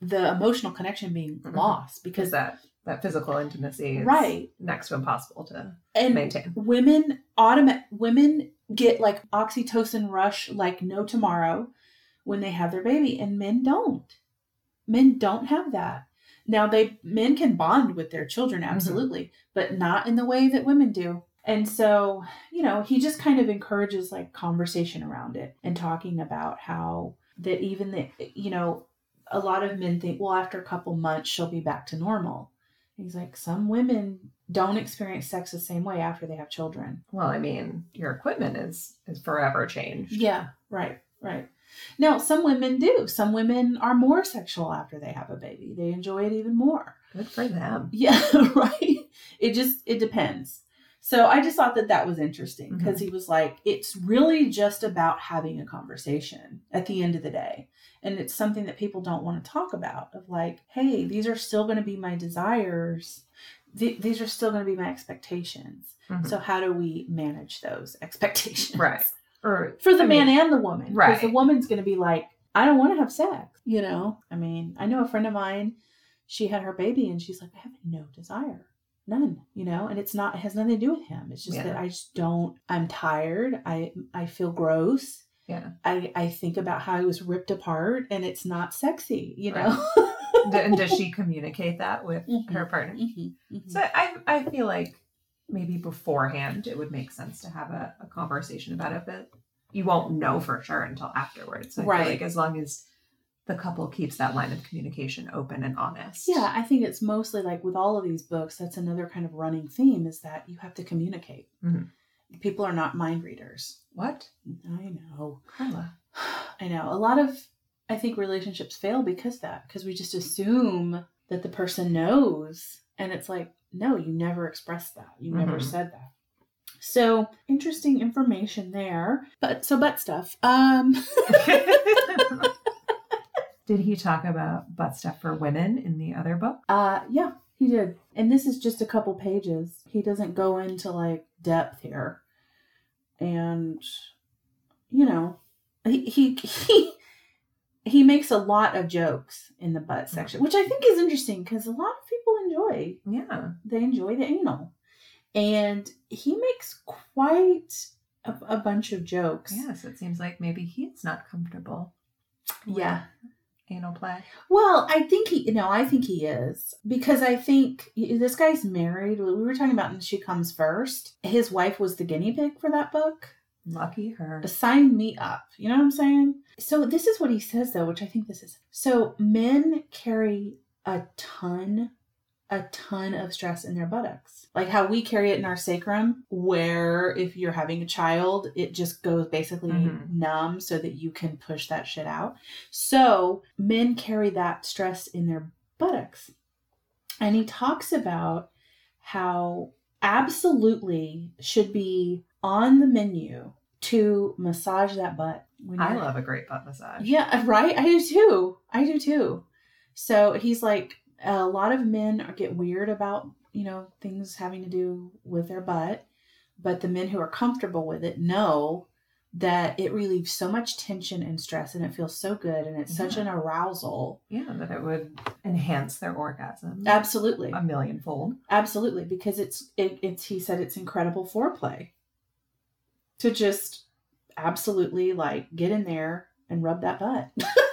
the emotional connection being Mhm. lost because because that that physical intimacy is Right. next to impossible to and maintain. women automat women get like oxytocin rush like no tomorrow when they have their baby and men don't. Men don't have that. Now they men can bond with their children mm-hmm. absolutely but not in the way that women do. And so you know he just kind of encourages like conversation around it and talking about how that even the you know a lot of men think well after a couple months she'll be back to normal he's like some women don't experience sex the same way after they have children Well, I mean, your equipment is is forever changed. yeah right right now some women do some women are more sexual after they have a baby they enjoy it even more Good for them. Yeah, right. It just it depends. So I just thought that that was interesting because he was like, it's really just about having a conversation at the end of the day, and it's something that people don't want to talk about. Of like, hey, these are still going to be my desires. Th- these are still going to be my expectations. Mhm. So how do we manage those expectations? Right. Or For the I mean, man and the woman. Right. Because the woman's going to be like, I don't want to have sex. You know? I mean, I know a friend of mine, she had her baby and she's like, I have no desire. None, you know, and it's not, it has nothing to do with him. It's just Yeah. that I just don't, I'm tired. I, I feel gross. Yeah. I, I think about how I was ripped apart and it's not sexy, you Right. know? And does she communicate that with Mhm. her partner? Mhm, mhm. So I I feel like maybe beforehand it would make sense to have a, a conversation about it, but you won't know for sure until afterwards. So Right. like as long as the couple keeps that line of communication open and honest. Yeah, I think it's mostly like with all of these books, that's another kind of running theme is that you have to communicate. Mhm. People are not mind readers. What? I know. Carla. I know. A lot of I think relationships fail because that because we just assume that the person knows and it's like no, you never expressed that. You never Mhm. said that. So, interesting information there. But so butt stuff. Um Did he talk about butt stuff for women in the other book? uh yeah, he did. And this is just a couple pages. He doesn't go into like depth here. And you know, he he he, he makes a lot of jokes in the butt section, which I think is interesting because a lot of people enjoy Yeah. they enjoy the anal. And he makes quite a, a bunch of jokes. Yes, it seems like maybe he's not comfortable. Yeah. Anal play. Well, I think he, no, I think he is because I think this guy's married. We were talking about, and she comes first. His wife was the guinea pig for that book. Lucky her. Sign me up. You know what I'm saying? So this is what he says though, which I think this is. So men carry a ton, a ton of stress in their buttocks. Like how we carry it in our sacrum, where if you're having a child, it just goes basically Mhm. numb so that you can push that shit out. So men carry that stress in their buttocks. and he talks about how absolutely should be on the menu to massage that butt. I love a great butt massage. Yeah, right. I do too. I do too. So he's like, a lot of men get weird about you know things having to do with their butt, but the men who are comfortable with it know that it relieves so much tension and stress, and it feels so good, and it's such an arousal. Yeah, that it would enhance their orgasm Absolutely, a millionfold. absolutely, because it's it, it's he said it's incredible foreplay to just absolutely like get in there and rub that butt.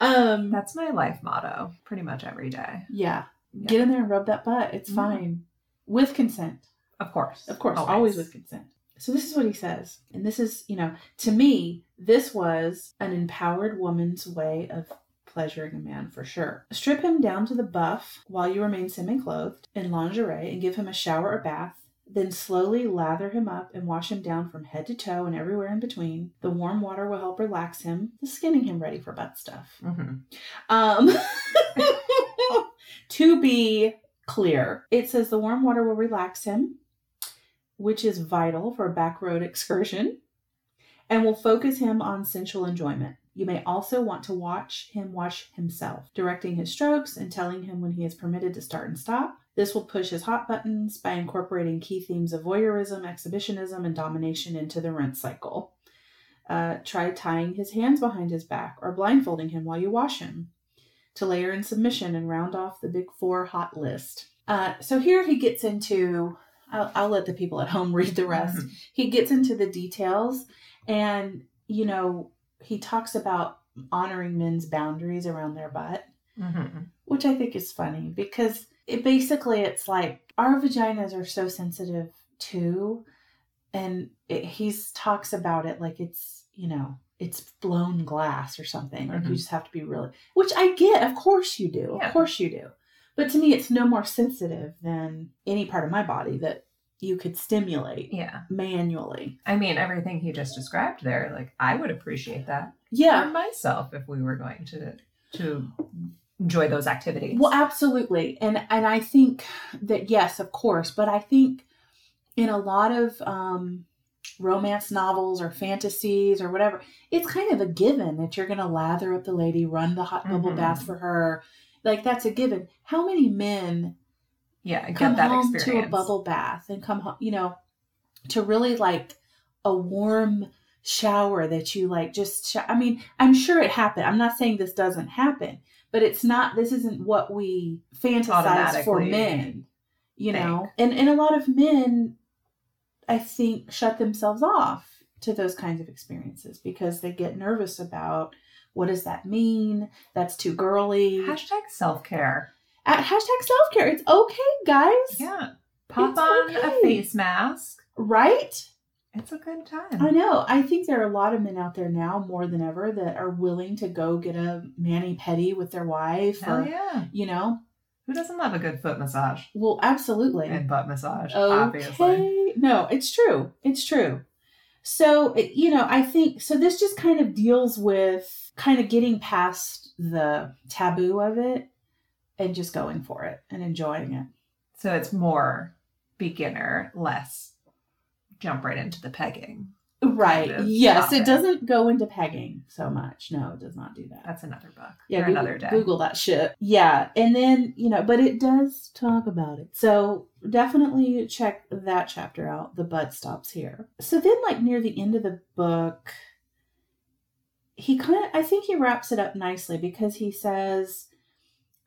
um That's my life motto pretty much every day. Yeah. Yeah. Get in there and rub that butt. It's Yeah. fine. With consent. Of course. Of course. Always. with consent. So this is what he says. And this is, you know, to me, this was an empowered woman's way of pleasuring a man for sure. Strip him down to the buff while you remain semi-clothed in lingerie and give him a shower or bath. Then slowly lather him up and wash him down from head to toe and everywhere in between. The warm water will help relax him, just getting him ready for butt stuff. hmm Um, to be clear, it says the warm water will relax him, which is vital for a back road excursion, and will focus him on sensual enjoyment. You may also want to watch him wash himself, directing his strokes and telling him when he is permitted to start and stop. This will push his hot buttons by incorporating key themes of voyeurism, exhibitionism, and domination into the rinse cycle. Uh, try tying his hands behind his back or blindfolding him while you wash him to layer in submission and round off the big four hot list. Uh, so here he gets into, I'll, I'll let the people at home read the rest. He gets into the details and, you know, he talks about honoring men's boundaries around their butt, hmm which I think is funny because it basically it's like our vaginas are so sensitive too. And it, he's talks about it like it's, you know, it's blown glass or something. Like you Mhm. just have to be really, which I get. Of course you do. Yeah. Of course you do. But to me, it's no more sensitive than any part of my body that you could stimulate Yeah. manually. I mean, everything he just described there, like I would appreciate that for Yeah. myself if we were going to to enjoy those activities. Well, absolutely. And and I think that yes, of course, but I think in a lot of um romance novels or fantasies or whatever, it's kind of a given that you're going to lather up the lady, run the hot bubble Mhm. bath for her. Like that's a given. How many men yeah, come home experience. to a bubble bath and come home, you know, to really like a warm shower that you like just sh- I mean, I'm sure it happened. I'm not saying this doesn't happen, but it's not this isn't what we fantasize for men, you know. And and a lot of men I think shut themselves off to those kinds of experiences because they get nervous about what does that mean? That's too girly. Hashtag self care. At hashtag self care. It's okay, guys. Yeah. Pop It's on a face mask. Right? It's a good time. I know. I think there are a lot of men out there now more than ever that are willing to go get a mani pedi with their wife Hell or yeah. you know. Who doesn't love a good foot massage Well, absolutely. and butt massage? Obviously. Okay. No, it's true. It's true. So, it- you know, I think so this just kind of deals with kind of getting past the taboo of it and just going for it and enjoying it. So it's more beginner, less jump right into the pegging. Right. of yes, topic. it doesn't go into pegging so much. No, it does not do that. That's another book. Yeah, Google, another day. Google that shit. Yeah, and then you know, but it does talk about it. So definitely check that chapter out. The butt stops here. So then, like near the end of the book, he kind of, I think he wraps it up nicely because he says.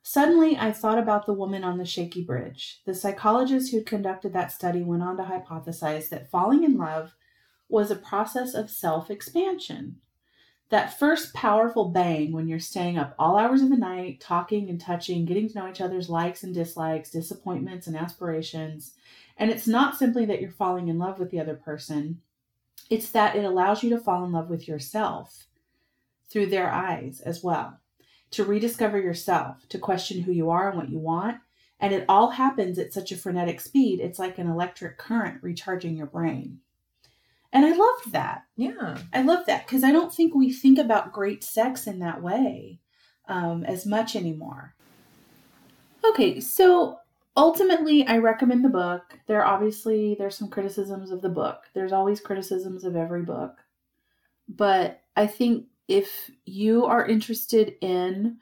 Suddenly, I thought about the woman on the shaky bridge. The psychologist who conducted that study went on to hypothesize that falling in love was a process of self expansion that first powerful bang when you're staying up all hours of the night, talking and touching, getting to know each other's likes and dislikes, disappointments and aspirations. And it's not simply that you're falling in love with the other person, it's that it allows you to fall in love with yourself through their eyes as well, to rediscover yourself, to question who you are and what you want. And it all happens at such a frenetic speed, it's like an electric current recharging your brain. And I loved that. Yeah. I love that because I don't think we think about great sex in that way um, as much anymore. Okay, so ultimately I recommend the book. There obviously there's some criticisms of the book. There's always criticisms of every book. But I think if you are interested in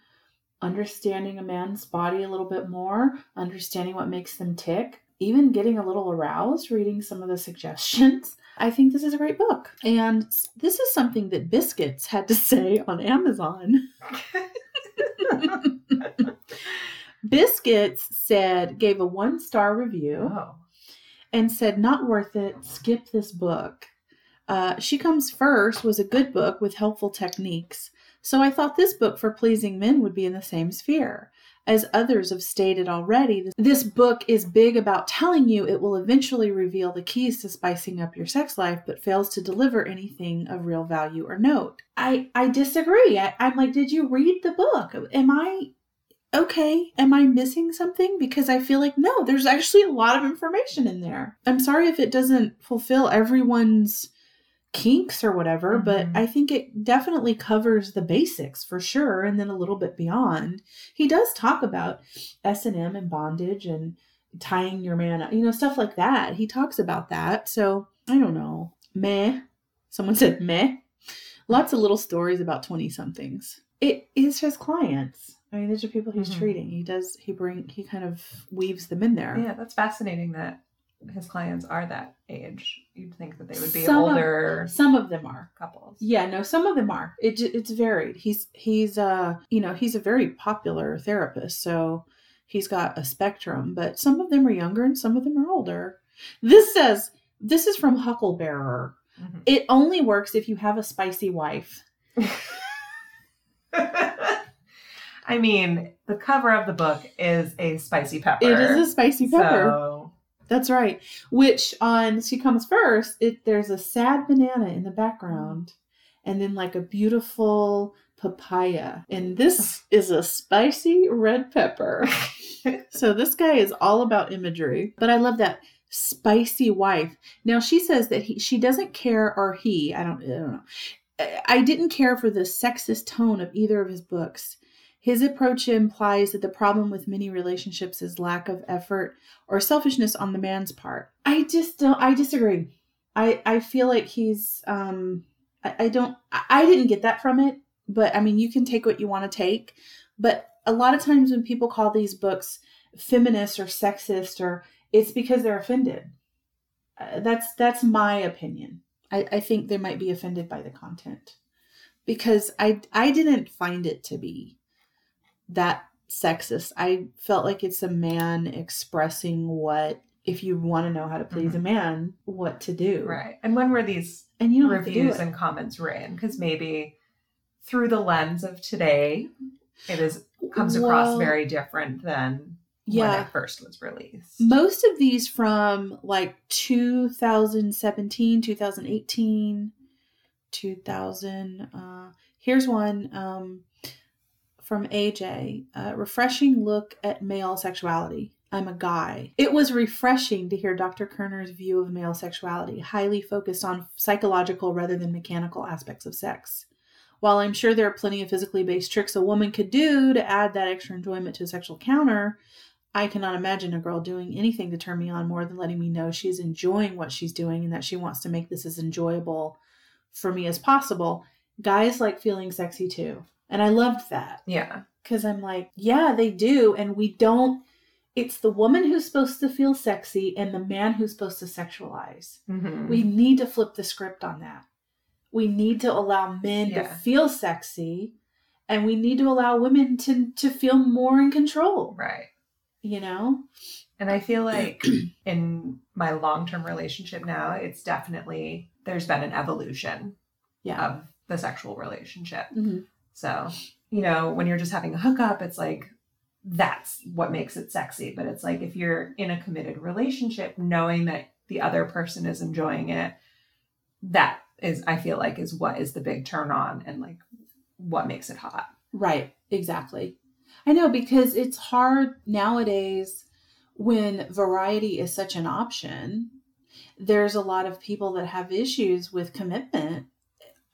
understanding a man's body a little bit more, understanding what makes them tick, even getting a little aroused reading some of the suggestions, I think this is a great book. And this is something that Biscuits had to say on Amazon. Biscuits said, gave a one star review Oh. and said, not worth it, skip this book. Uh, she Comes First was a good book with helpful techniques, so I thought this book for pleasing men would be in the same sphere. As others have stated already, this book is big about telling you it will eventually reveal the keys to spicing up your sex life, but fails to deliver anything of real value or note. I, I disagree. I, I'm like, did you read the book? Am I okay, am I missing something? Because I feel like no, there's actually a lot of information in there. I'm sorry if it doesn't fulfill everyone's kinks or whatever, but Mhm. I think it definitely covers the basics for sure and then a little bit beyond. He does talk about S&M and bondage and tying your man up, you know, stuff like that. He talks about that. So, I don't know. Meh. Someone said meh. Lots of little stories about 20 somethings. It is his clients. I mean, these are people he's Mhm. treating. He does, he bring, he kind of weaves them in there. Yeah, that's fascinating that his clients are that age. You'd think that they would be Some of- older Some of them are. couples. Yeah, no, some of them are. It it's varied. He's he's uh you know he's a very popular therapist, so he's got a spectrum. But some of them are younger and some of them are older. This says this is from Hucklebearer. Mhm. It only works if you have a spicy wife. I mean, the cover of the book is a spicy pepper. It is a spicy pepper. So, That's right. Which on She Comes First, it there's a sad banana in the background, and then like a beautiful papaya, and this is a spicy red pepper. so this guy is all about imagery, but I love that spicy wife. Now she says that he she doesn't care, or he I don't I don't know. I- I didn't care for the sexist tone of either of his books. His approach implies that the problem with many relationships is lack of effort or selfishness on the man's part. I just don't I disagree. I I feel like he's um I, I don't I, didn't get that from it, but I mean you can take what you want to take. But a lot of times when people call these books feminist or sexist or it's because they're offended. Uh, that's that's my opinion. I, I think they might be offended by the content because I I didn't find it to be that sexist. I felt like it's a man expressing what if you want to know how to please a man, what to do. right. And when were these And you don't have to do reviews and comments written? Because maybe through the lens of today, it is comes across very different than when it first was released. Most of these from like 2017, 2018, 2000. Uh, here's one um, from AJ a Refreshing look at male sexuality. I'm a guy. It was refreshing to hear Dr. Kerner's view of male sexuality, highly focused on psychological rather than mechanical aspects of sex. While I'm sure there are plenty of physically based tricks a woman could do to add that extra enjoyment to a sexual counter, I cannot imagine a girl doing anything to turn me on more than letting me know she's enjoying what she's doing and that she wants to make this as enjoyable for me as possible. Guys like feeling sexy too. And I loved that Yeah. because I'm like, yeah, they do. And we don't, it's the woman who's supposed to feel sexy and the man who's supposed to sexualize. Mhm. We need to flip the script on that. We need to allow men to feel sexy and we need to allow women to, to feel more in control, right. you know? And I feel like in my long term relationship now, it's definitely, there's been an evolution Yeah. of the sexual relationship. Mhm. So, you know, when you're just having a hookup, it's like, that's what makes it sexy. But it's like if you're in a committed relationship, knowing that the other person is enjoying it, that is, I feel like, is what is the big turn on and like what makes it hot. Right, exactly. I know because it's hard nowadays when variety is such an option. There's a lot of people that have issues with commitment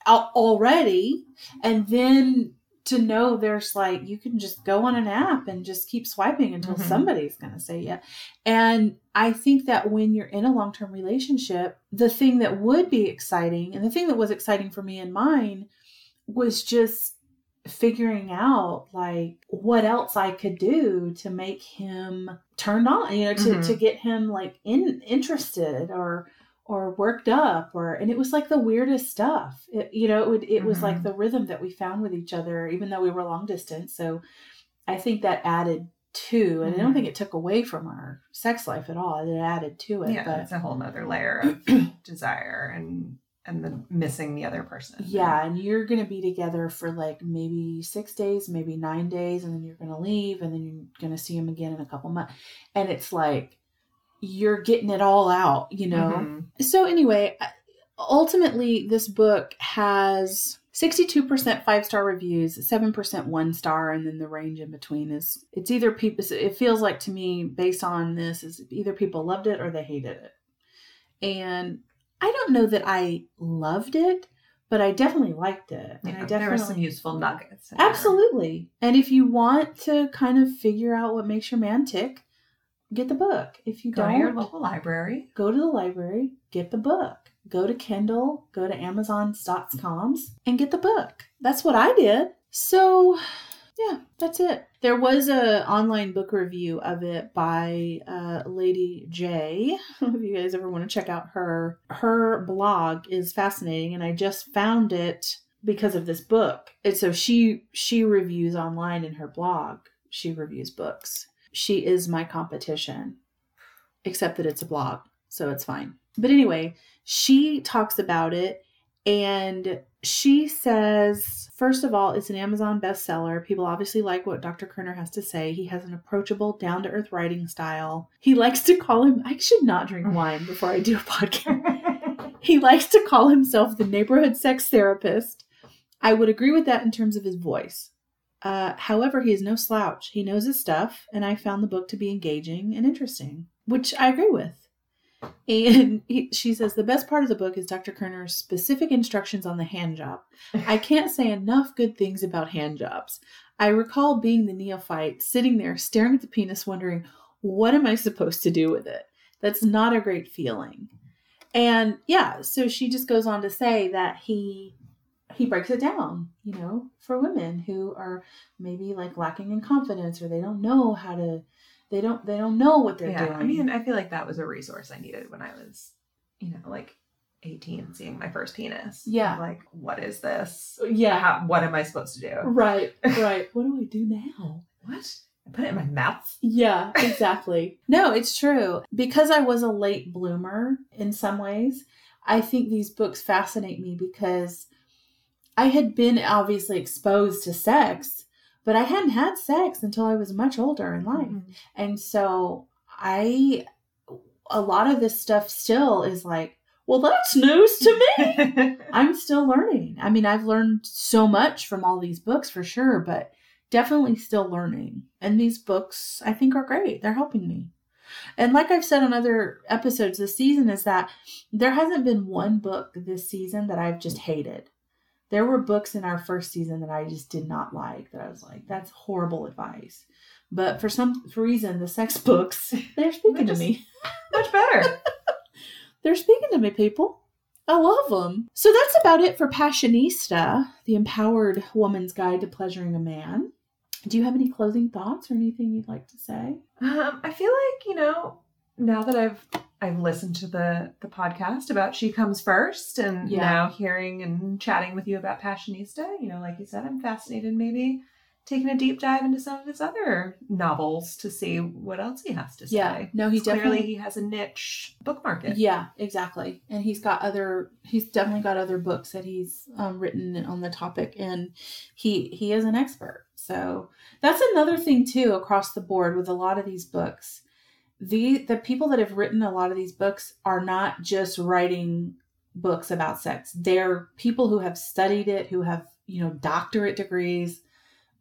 already, and then to know there's like you can just go on an app and just keep swiping until Mhm. somebody's going to say yeah. And I think that when you're in a long-term relationship, the thing that would be exciting and the thing that was exciting for me and mine was just figuring out like what else I could do to make him turned on, you know, to, Mhm. to get him like in interested or or worked up or and it was like the weirdest stuff. It, you know, it would it was like Mhm. the rhythm that we found with each other even though we were long distance. So I think that added to and I don't think it took away from our sex life at all. It added to it. yeah, but it's a whole nother layer of desire and and the missing the other person. Yeah, and you're going to be together for like maybe six days, maybe nine days, and then you're going to leave, and then you're going to see him again in a couple months. And it's like you're getting it all out, you know? Mhm. So, anyway, ultimately, this book has 62% five star reviews, 7% one star, and then the range in between is it's either people, it feels like to me, based on this, is either people loved it or they hated it. And I don't know that I loved it, but I definitely liked it. And Yeah, I there were some useful nuggets. Absolutely. And if you want to kind of figure out what makes your man tick, get the book. If you Go don't, to your local library. go to the library, get the book. Go to Kindle, go to Amazon.coms and get the book. That's what I did. So, yeah, that's it. There was a online book review of it by uh, Lady J. if you guys ever want to check out her, her blog is fascinating, and I just found it because of this book. And so she she reviews online in her blog. She reviews books. She is my competition, except that it's a blog, so it's fine. But anyway, she talks about it and she says, first of all, it's an Amazon bestseller. People obviously like what Dr. Kerner has to say. He has an approachable, down to earth writing style. He likes to call him, I should not drink wine before I do a podcast. he likes to call himself the neighborhood sex therapist. I would agree with that in terms of his voice. Uh, however, he is no slouch. He knows his stuff, and I found the book to be engaging and interesting, which I agree with. And he, she says the best part of the book is Dr. Kerner's specific instructions on the hand job. I can't say enough good things about hand jobs. I recall being the neophyte, sitting there staring at the penis, wondering, what am I supposed to do with it? That's not a great feeling. And yeah, so she just goes on to say that he he breaks it down, you know, for women who are maybe like lacking in confidence or they don't know how to they don't they don't know what they're yeah, doing. I mean, I feel like that was a resource I needed when I was, you know, like 18, seeing my first penis. Yeah. Like, what is this? yeah. How, what am I supposed to do? Right, right. what do I do now? What? I put it in my mouth? Yeah, exactly. no, it's true. Because I was a late bloomer in some ways, I think these books fascinate me because I had been obviously exposed to sex, but I hadn't had sex until I was much older in life. Mm-hmm. And so I, a lot of this stuff still is like, well, that's news to me. I'm still learning. I mean, I've learned so much from all these books for sure, but definitely still learning. And these books, I think, are great. They're helping me. And like I've said on other episodes this season, is that there hasn't been one book this season that I've just hated. There were books in our first season that I just did not like, that I was like, that's horrible advice. But for some reason, the sex books, they're speaking They're to me. Much better. They're speaking to me, people. I love them. So that's about it for Passionista, the empowered woman's guide to pleasuring a man. Do you have any closing thoughts or anything you'd like to say? Um, I feel like, you know, now that I've I've listened to the the podcast about She Comes First and Yeah. now hearing and chatting with you about Passionista, you know, like you said, I'm fascinated maybe taking a deep dive into some of his other novels to see what else he has to say. Yeah, no, he Clearly definitely- he has a niche book market. Yeah, exactly. And he's got other. He's definitely got other books that he's um, written on the topic, and he he is an expert. So that's another thing too across the board with a lot of these books. The the people that have written a lot of these books are not just writing books about sex. They're people who have studied it, who have you know doctorate degrees.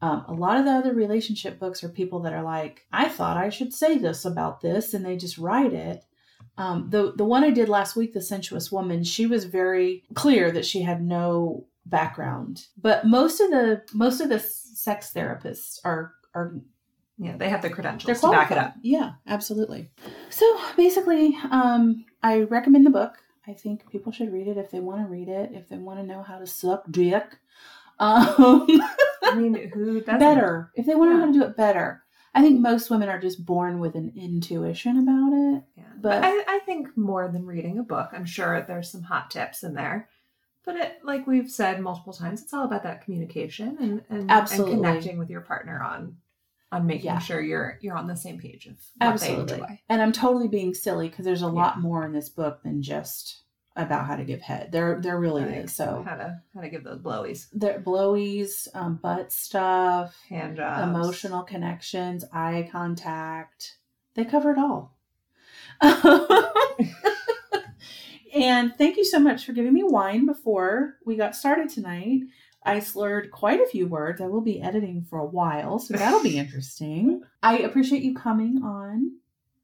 Um, a lot of the other relationship books are people that are like, I thought I should say this about this, and they just write it. Um, the the one I did last week, the sensuous woman, she was very clear that she had no background. But most of the most of the sex therapists are are Yeah, they have the credentials to back it up. Yeah, absolutely. So basically, um, I recommend the book. I think people should read it if they want to read it, if they want to know how to suck dick. Um, I mean, who doesn't? better if they want to know how to do it better. I think most women are just born with an intuition about it. Yeah. But- But I, I think more than reading a book, I'm sure there's some hot tips in there. But it, like we've said multiple times, it's all about that communication and and, Absolutely. and connecting with your partner on on making Yeah. sure you're you're on the same page of Absolutely. And I'm totally being silly because there's a lot more in this book than just about how to give head. There, there really Like, is. So how to how to give those blowies, there, blowies, um, butt stuff, hand jobs, emotional connections, eye contact. They cover it all. and thank you so much for giving me wine before we got started tonight. I slurred quite a few words. I will be editing for a while, so that'll be interesting. I appreciate you coming on.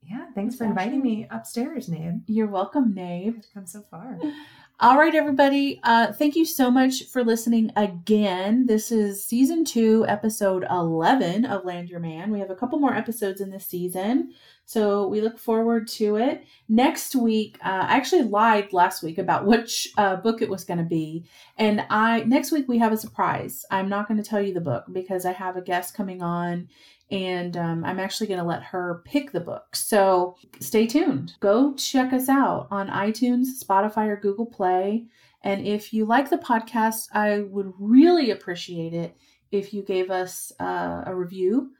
Yeah, thanks for inviting me upstairs, Nate. You're welcome, Nave. I've come so far. All right, everybody. Uh, thank you so much for listening again. This is season two, episode 11 of Land Your Man. We have a couple more episodes in this season, so we look forward to it. Next week, uh, I actually lied last week about which uh, book it was going to be. And I next week we have a surprise. I'm not going to tell you the book because I have a guest coming on and um, I'm actually going to let her pick the book. So stay tuned. Go check us out on iTunes, Spotify, or Google Play. And if you like the podcast, I would really appreciate it if you gave us uh, a review,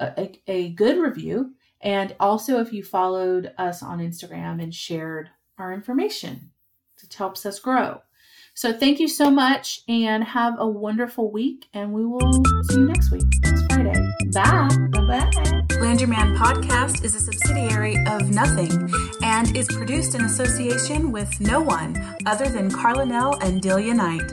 a, a, a good review, and also if you followed us on Instagram and shared our information. It helps us grow. So thank you so much and have a wonderful week. And we will see you next week, next Friday. Bye. Bye. Land Your Man podcast is a subsidiary of Nothing and is produced in association with no one other than Carlinell and Delia Knight.